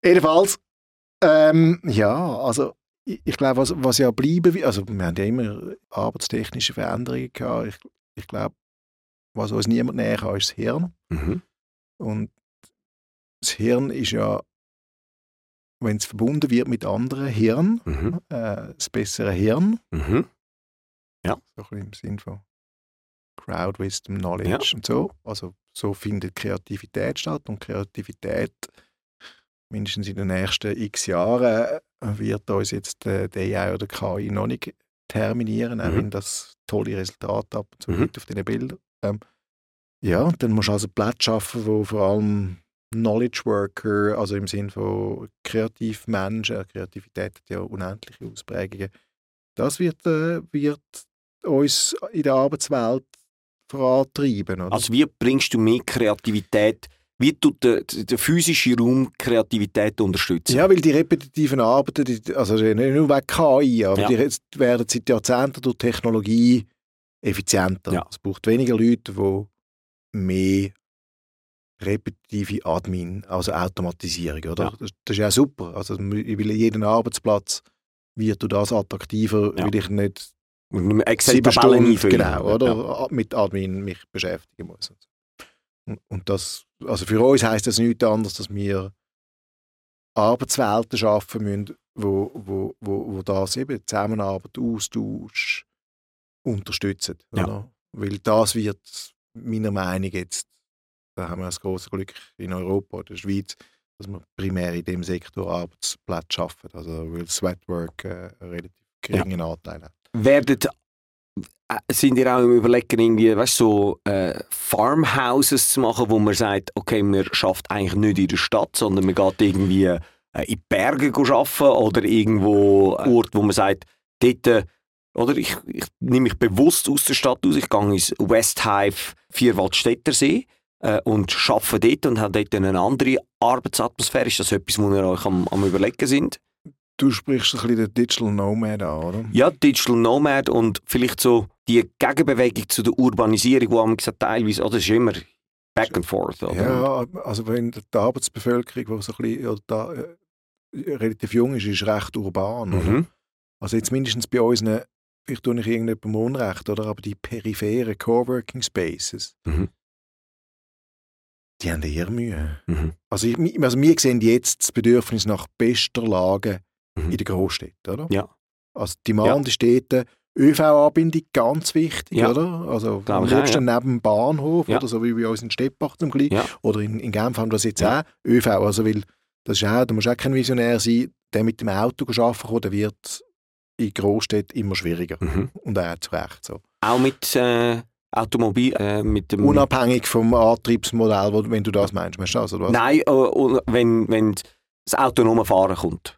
Jedenfalls, Ähm, ja, also ich, ich glaube, was, was ja bleiben wird, also wir haben ja immer arbeitstechnische Veränderungen gehabt. Ich, ich glaube, was uns niemand näher kann, ist das Hirn. Mhm. Und das Hirn ist ja, wenn es verbunden wird mit anderen Hirn, Mhm. äh, das bessere Hirn, Mhm. so ein bisschen im Sinn von Crowd Wisdom, Knowledge und so. Also so findet Kreativität statt und Kreativität mindestens in den nächsten x Jahren wird uns jetzt äh, die AI oder KI noch nicht terminieren, auch Mhm. wenn das tolle Resultate ab und zu Mhm. auf diesen Bildern. Ähm, ja, und dann musst du also Plätze schaffen, wo vor allem Knowledge Worker, also im Sinn von Kreativmenschen, Kreativität hat ja unendliche Ausprägungen, das wird, äh, wird uns in der Arbeitswelt vorantreiben. Oder? Also wie bringst du mehr Kreativität, wie tut der, der physische Raum Kreativität unterstützen? ja, weil die repetitiven Arbeiten, die, also nicht nur wegen KI, aber Ja. die werden seit Jahrzehnten durch Technologie effizienter. Ja. Es braucht weniger Leute, die mehr repetitive Admin, also Automatisierung, oder? Ja. Das, das ist ja super. Also ich will jeden Arbeitsplatz wird durch das attraktiver, Ja. weil ich nicht sieben Stunden einfüllen. genau, oder? Ja. mit Admin mich beschäftigen muss. Und, und das, also für uns heißt das nichts anderes, dass wir Arbeitswelten schaffen müssen, wo, wo, wo, wo das eben Zusammenarbeit, Austausch unterstützen. Ja. Weil das wird meiner Meinung nach jetzt, da haben wir das große Glück in Europa oder der Schweiz, dass wir primär in dem Sektor Arbeitsplätze schaffen. Also weil Sweatwork äh, einen relativ geringen Anteil hat. Werden, äh, sind ihr auch im Überlegen, irgendwie, weißt, so äh, Farmhouses zu machen, wo man sagt, okay, man schafft eigentlich nicht in der Stadt, sondern man geht irgendwie äh, in die Berge arbeiten oder irgendwo ein Ort, wo man sagt, dort, äh, oder ich, ich nehme mich bewusst aus der Stadt aus, ich gehe ins West Hive Vierwaldstättersee äh, und arbeite dort und habe dort eine andere Arbeitsatmosphäre. Ist das etwas, wo ihr euch am, am überlegen sind? Du sprichst ein bisschen den Digital Nomad an, oder? Ja, Digital Nomad und vielleicht so die Gegenbewegung zu der Urbanisierung, die haben gesagt, teilweise, oh, das ist immer back and forth. Oder? Ja, also wenn die Arbeitsbevölkerung, die so ein bisschen, oder da, äh, relativ jung ist, ist recht urban. Oder? Mhm. Also jetzt mindestens bei uns, vielleicht tue ich irgendjemandem Unrecht, oder? aber die peripheren Coworking Spaces, Mhm. Die haben eher Mühe. Mhm. Also, ich, also wir sehen jetzt das Bedürfnis nach bester Lage Mhm. in den Großstädten, oder? Ja. Also die Demand ist dort, ÖV-Anbindung ganz wichtig, Ja. oder? Also am liebsten neben dem Bahnhof, Ja. oder so wie bei uns in Steppach zum Glück. Ja. Oder in, in Genf haben wir das jetzt Ja. auch, ÖV, also weil das ist auch, da musst auch kein Visionär sein, der mit dem Auto arbeiten kann, der wird in Großstädten immer schwieriger. Mhm. Und auch zu Recht so. Auch mit äh, Automobil, äh, mit dem... Unabhängig vom Antriebsmodell, wo, wenn du das meinst, meinst du das, oder was? Nein, äh, und wenn, wenn das autonome Fahren kommt.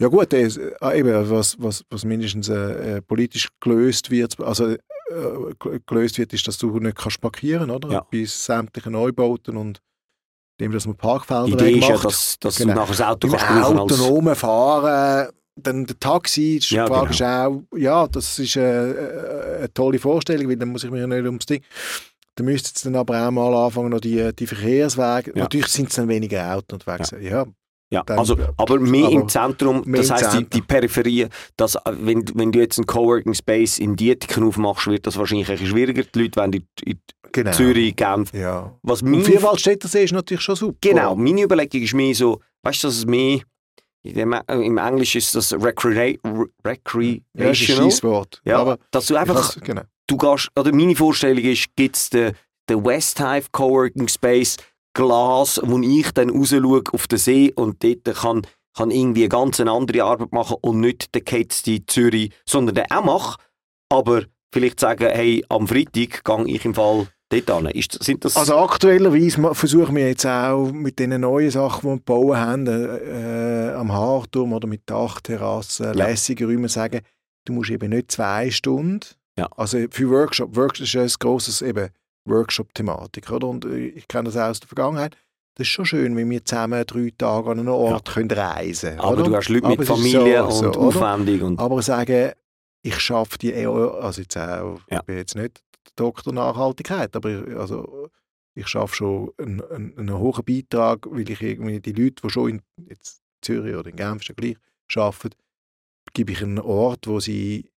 Ja gut, das, äh, eben, was, was, was mindestens äh, äh, politisch gelöst wird, also äh, gel- gelöst wird, ist, dass du nicht kannst parkieren, oder? Ja. Bei sämtlichen Neubauten und dem, dass man Parkfelder Die Idee ist ja, dass, dass Genau. du nachher das Auto Im kannst brauchen autonomen Fahren, dann der Taxi, die Ja, Frage genau. ist auch, ja, das ist äh, äh, eine tolle Vorstellung, weil dann muss ich mich ja nicht ums Ding. Dann müsste es dann aber auch mal anfangen, noch die, die Verkehrswege. Ja. Natürlich sind es dann weniger Autos unterwegs. Ja. Ja, Dann- also, aber mehr aber im Zentrum, mehr das heisst die, Zentrum. die Peripherie, dass, wenn, wenn du jetzt einen Coworking Space in Dietiken aufmachst, wird das wahrscheinlich ein bisschen schwieriger. Die Leute wollen in, in Genau. Zürich, Genf. Ja. Was mein, Vierwaldstättersee ist natürlich schon super. genau, meine Überlegung ist mehr so, weißt du, dass es mehr, dem, äh, im Englisch ist das recrea re- Ja, das recreational. Ja, aber dass du einfach, genau. du gehst, oder meine Vorstellung ist, gibt es den, den West Hive Coworking Space Glas, wo ich dann raus schaue auf den See und dort kann, kann irgendwie eine ganz andere Arbeit machen und nicht der Kids die Zürich, sondern den auch mache, aber vielleicht sagen, hey, am Freitag gehe ich im Fall dort. Ist, sind das... Also aktuellerweise versuchen wir jetzt auch mit den neuen Sachen, die wir gebaut haben, äh, am Harturm oder mit Dachterrassen, lässige Räume sagen, du musst eben nicht zwei Stunden. Ja. Also für Workshop, Workshop ist ein grosses eben Workshop-Thematik, oder? Und äh, ich kenne das auch aus der Vergangenheit. Das ist schon schön, wenn wir zusammen drei Tage an einen Ort können reisen aber oder? du hast Leute mit Familie so- so, und oder? aufwendig und... Aber sagen, ich schaffe die, eh- also jetzt auch, Ja. ich bin jetzt nicht Doktor Nachhaltigkeit, aber ich, also, ich schaffe schon einen, einen, einen hohen Beitrag, weil ich irgendwie die Leute, die schon in, jetzt Zürich oder in Genf, ist ja gleich, arbeiten, gebe ich einen Ort, wo sie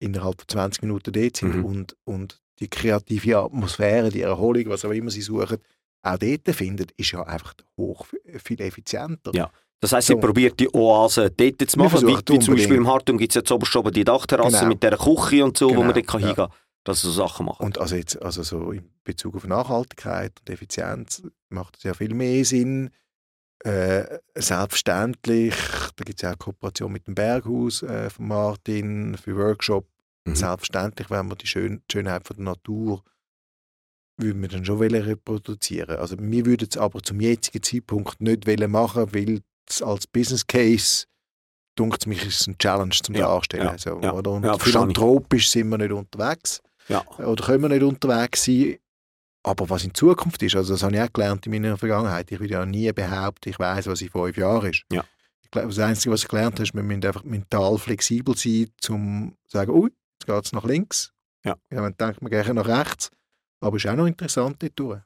innerhalb von 20 Minuten dort sind Mhm. und, und die kreative Atmosphäre, die Erholung, was auch immer sie suchen, auch dort finden, ist ja einfach hoch viel effizienter. Ja. Das heisst, sie So. probiert die Oase dort zu machen. Wie, wie zum Beispiel im Hartung gibt es zuoberst oben die Dachterrasse Genau. mit dieser Küche und so, wo man Genau, dort kann ja. hingehen kann. Dass sie so Sachen machen. Und also jetzt, also so in Bezug auf Nachhaltigkeit und Effizienz macht es ja viel mehr Sinn. Äh, selbstverständlich, da gibt es ja auch Kooperation mit dem Berghaus äh, von Martin für Workshop. Mhm. Selbstverständlich, wenn wir die, Schön die Schönheit von der Natur würden wir dann schon reproduzieren. Also wir würden es aber zum jetzigen Zeitpunkt nicht wollen machen, weil es als Business Case dunkt mich ist es ein Challenge zum Ja, Darstellen. ja, so, ja. oder? Und Ja, philanthropisch sind wir nicht unterwegs ja. oder können wir nicht unterwegs sein. Aber was in Zukunft ist, also das habe ich auch gelernt in meiner Vergangenheit, ich will ja nie behaupten, ich weiß, was in fünf Jahren ist. Ja. Das Einzige, was ich gelernt habe, ist, wir müssen einfach mental flexibel sein, um zu sagen, ui, jetzt geht es nach links. Ja. ja man denkt, wir gehen nach rechts. Aber es ist auch noch interessant dort durch.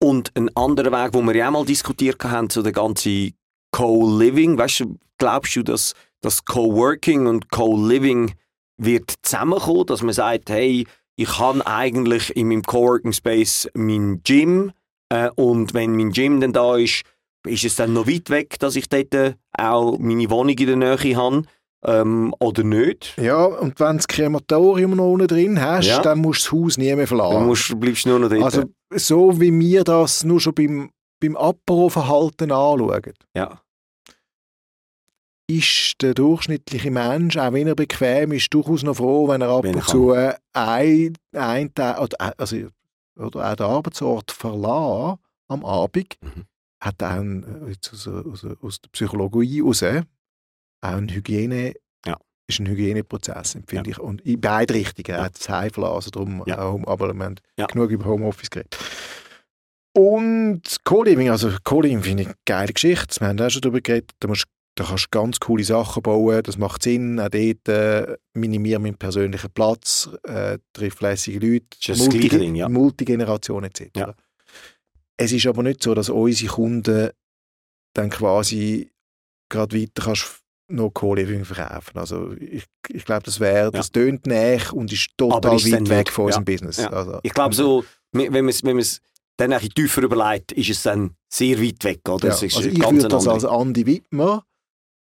Und ein anderer Weg, den wir ja auch mal diskutiert haben, so der ganze Co-Living. Weißt du, glaubst du, dass das Co-Working und Co-Living wird zusammenkommen, dass man sagt, hey, ich habe eigentlich in meinem Coworking Space mein Gym äh, und wenn mein Gym dann da ist, ist es dann noch weit weg, dass ich dort äh, auch meine Wohnung in der Nähe habe ähm, oder nicht? Ja, und wenn du das Krematorium noch unten drin hast, Ja. dann musst du das Haus nie mehr verlassen. Dann musst, bleibst du nur noch dort. also so wie wir das nur schon beim, beim Apero-Verhalten anschauen. ja. Ist der durchschnittliche Mensch, auch wenn er bequem ist, durchaus noch froh, wenn er ab Wenn und zu äh, ein, ein Tag, äh, also, oder auch den Arbeitsort verlassen am Abend, Mhm. hat auch ein, äh, aus, aus, aus der Psychologie heraus auch ein Hygiene, Ja. ist ein Hygieneprozess, empfinde ich. Und in beide Richtungen, Ja. auch das Heim verlassen, darum Ja. auch, aber wir haben Ja. genug über Homeoffice geredet. Und Co-Living, also Co-Living finde ich eine geile Geschichte. Wir haben auch schon darüber geredet. Da, musst, da kannst du ganz coole Sachen bauen. Das macht Sinn. Auch dort äh, minimieren meinen persönlichen Platz, äh, triff lässige Leute, gleiche Ding, ja. Multigeneration etc. Ja. Es ist aber nicht so, dass unsere Kunden dann quasi gerade weiter kannst noch Co-Living verkaufen. Also ich, ich glaube, das wäre, das tönt näher und ist total ist weit weg von unserem ja, Business. ja. Also, Ich glaube so, wenn man es wenn man's dann ein tiefer überlegt, ist es dann sehr weit weg, oder? Ja, also ich würde das als Andi Wittmer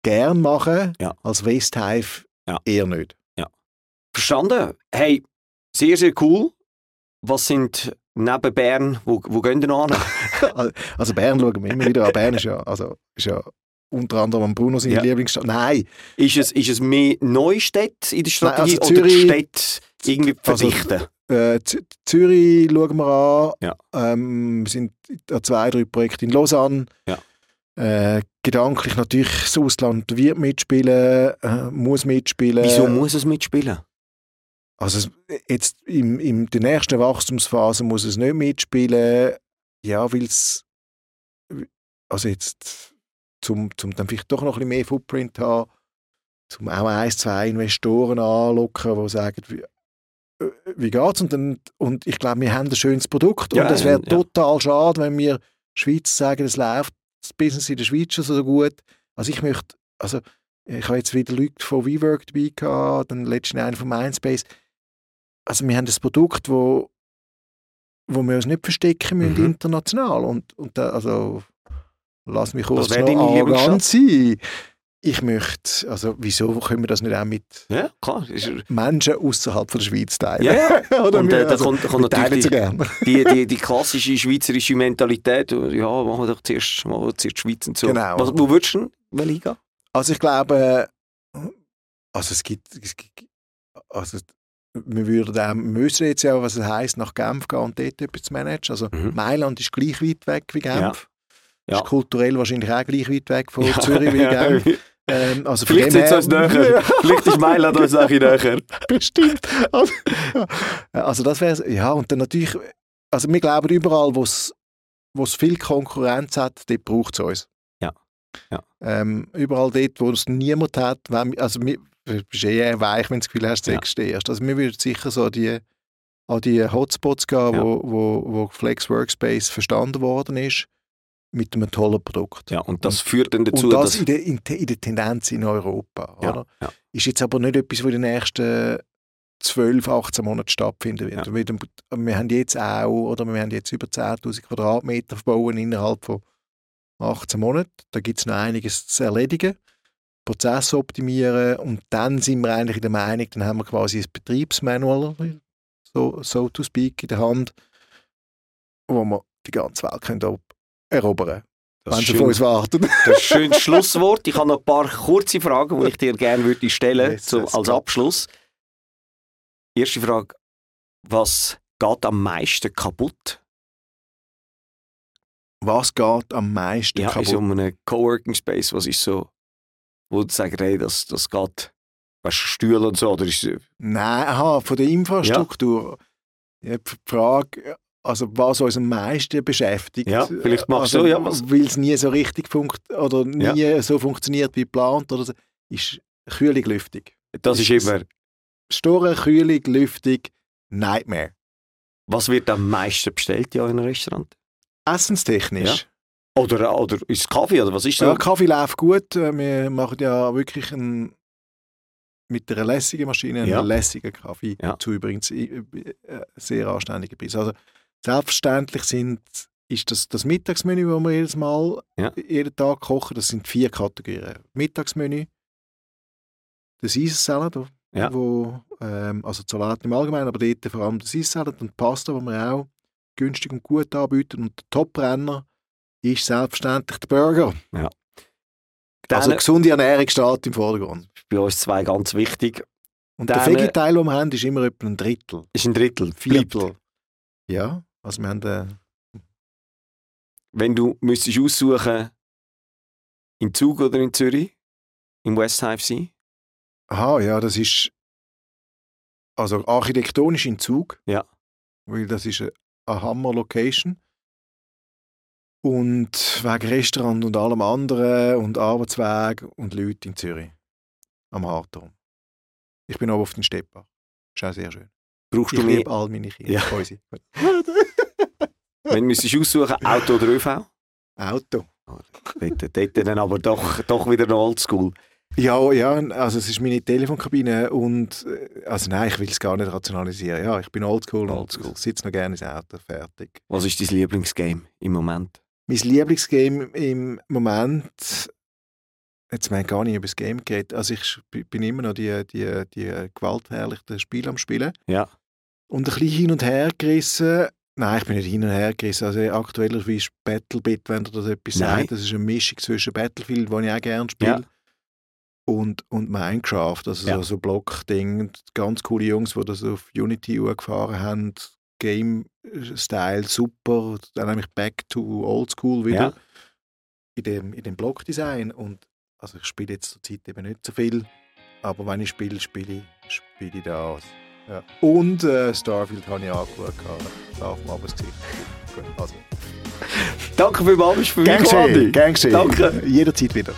gern machen, Ja. als Westhive Ja. eher nicht. Verstanden? Hey, sehr, sehr cool. Was sind neben Bern, wo, wo gehen noch an? Also Bern schauen wir immer wieder an. Bern ist ja, also, ist ja unter anderem am Bruno seine Ja. Lieblingsstadt. Nein, ist, es, ist es mehr Neustädte in der Strategie also oder die Zürich- Städte irgendwie Also- verdichten? äh, Z- Zürich schauen wir an. Ja. Ähm, wir sind an zwei, drei Projekten in Lausanne. Ja. Äh, gedanklich natürlich das Ausland wird mitspielen, äh, muss mitspielen. Wieso muss es mitspielen? Also es- jetzt in, in der nächsten Wachstumsphase muss es nicht mitspielen. Ja, weil es also jetzt zum, zum dann vielleicht doch noch ein bisschen mehr Footprint haben, zum auch ein, zwei Investoren anlocken, die sagen, wie, äh, wie geht's? Und, dann, und ich glaube, wir haben ein schönes Produkt Ja, und es wäre ja. total schade, wenn wir Schweiz sagen, es läuft das Business in der Schweiz schon so gut. Also ich möchte, also ich habe jetzt wieder Leute von WeWork dabei gehabt, dann letztens einen von Mindspace. Also wir haben das Produkt, wo, wo wir uns nicht verstecken müssen Mhm. international. Und, und da, also lass mich kurz noch arrogant sein. Ich möchte, also wieso können wir das nicht auch mit Ja, Menschen außerhalb der Schweiz teilen? ja, ja. Oder Und äh, da also, kommt, kommt natürlich die, gerne. die, die, die klassische schweizerische Mentalität. Ja, machen wir doch zuerst, machen wir zuerst die Schweiz und so. Genau. Was, wo würdest du denn hingehen? Also ich glaube, also es gibt, es gibt also wir würden auch, müssen jetzt ja, was es heisst, nach Genf gehen und dort etwas zu managen. Also Mhm. Mailand ist gleich weit weg wie Genf. Ja. Ist kulturell wahrscheinlich auch gleich weit weg von Ja, Zürich wie. Genf. Ähm, also Vielleicht sind uns näher. Vielleicht ist Mailand uns bisschen näher. Bestimmt. Also, also das wäre ja und dann natürlich, also wir glauben überall, wo es viel Konkurrenz hat, dort braucht es uns. Ja. Ja. Ähm, überall dort, wo es niemand hat, wenn, also wir, du bist eh weich, wenn du das Gefühl hast, du Ja. existierst. Also wir würden sicher so die, an die Hotspots gehen, Ja. wo, wo, wo Flex Workspace verstanden worden ist. Mit einem tollen Produkt. Ja, und das führt dann dazu, und das dass... in der, in, der- Tendenz in Europa. Ja, ja. Ist jetzt aber nicht etwas, was in den nächsten 12, 18 Monaten stattfinden wird. Ja. Wir, wir haben jetzt auch, oder wir haben jetzt über 10'000 Quadratmeter verbauen innerhalb von 18 Monaten. Da gibt es noch einiges zu erledigen. Prozess optimieren und dann sind wir eigentlich in der Meinung, dann haben wir quasi ein Betriebsmanual, so, so to speak, in der Hand, wo wir die ganze Welt können erobern das schön. auf uns warten. Das ist ein schönes Schlusswort. Ich habe noch ein paar kurze Fragen, die ich dir gerne würde stellen Yes, let's als. Abschluss. Erste Frage: Was geht am meisten kaputt? Was geht am meisten Ja, in kaputt? so einem Coworking Space, was ist so, wo du sagst, hey, das, das geht, weißt du, Stühle und so, oder ist Nein, aha, von der Infrastruktur. Ja. die Frage, also was uns am meisten beschäftigt. Ja, vielleicht machst also, du, ja, was- Weil es nie so richtig funkt oder nie so funktioniert wie geplant oder so, ist Kühlung, Lüftung. das ist Ist- immer, Store, Kühlung, Lüftung, Nightmare. was wird am meisten bestellt ja in einem Restaurant? Essenstechnisch. Oder, oder ist Kaffee, oder was ist? Ja, Kaffee läuft gut. Äh, Wir machen ja wirklich einen, mit einer lässigen Maschine einen Ja. lässigen Kaffee. Ja. Zu übrigens äh, äh, sehr anständigen Preis. Also selbstverständlich sind, ist das, das Mittagsmenü, das wir jedes Mal, Ja. jeden Tag kochen, das sind vier Kategorien. Mittagsmenü, der Caesar Salad, Ja. wo, ähm, also Salat im Allgemeinen, aber dort vor allem der Caesar Salad und Pasta, die wir auch günstig und gut anbieten. Und der Top-Renner ist selbstverständlich der Burger. Dann Also gesunde Ernährung steht im Vordergrund. ist bei uns zwei ganz wichtig. Und der Dann- Veggie-Teil, den wir haben, ist immer etwa ein Drittel, Ist ein Drittel. Bleibt. Viertel. Ja, also wir haben äh, Wenn du müsstest aussuchen, in Zug oder in Zürich, im West Hive sein, aha, ja, das ist also architektonisch in Zug. Ja. Weil das ist eine, eine Hammer-Location. Und wegen Restaurant und allem anderen und Arbeitsweg und Leute in Zürich. Am Hartturm. Ich bin aber auf den Steppach. Ist auch sehr schön. brauchst Ich du mehr, all meine Kinder. Ja. Wenn du müsstest aussuchen, Auto oder ÖV? Auto. Dort, dort dann aber doch, doch wieder noch oldschool. Ja, ja, also es ist meine Telefonkabine und äh, also nein, ich will es gar nicht rationalisieren. Ja, ich bin oldschool Oldschool. und sitze noch gerne ins Auto, fertig. Was ist dein Lieblingsgame im Moment? Mein Lieblingsgame im Moment, jetzt meine ich gar nicht über das Game geredet, also ich bin immer noch die, die, die gewaltherrlichen Spiele am Spielen. Ja. Und ein bisschen hin und her gerissen. Nein, ich bin nicht hin und her gerissen. Also aktueller ist Battlebit, wenn ihr das etwas Nein. sagt. Das ist eine Mischung zwischen Battlefield, das ich auch gerne spiele, Ja. und, und Minecraft. Also Ja. so, so Block-Ding. Ganz coole Jungs, die das auf Unity gefahren haben. Game-Style super. Dann nämlich Back to Old School wieder. Ja. In dem, in dem Blockdesign. Und also ich spiele jetzt zur Zeit eben nicht so viel. Aber wenn ich spiele, spiele ich, spiele ich das. Ja. Und äh, Starfield habe ich angeschaut. man aber das Gesicht. Gut, also. Danke vielmals, für mich geschehen, gern. Danke. Jederzeit wieder.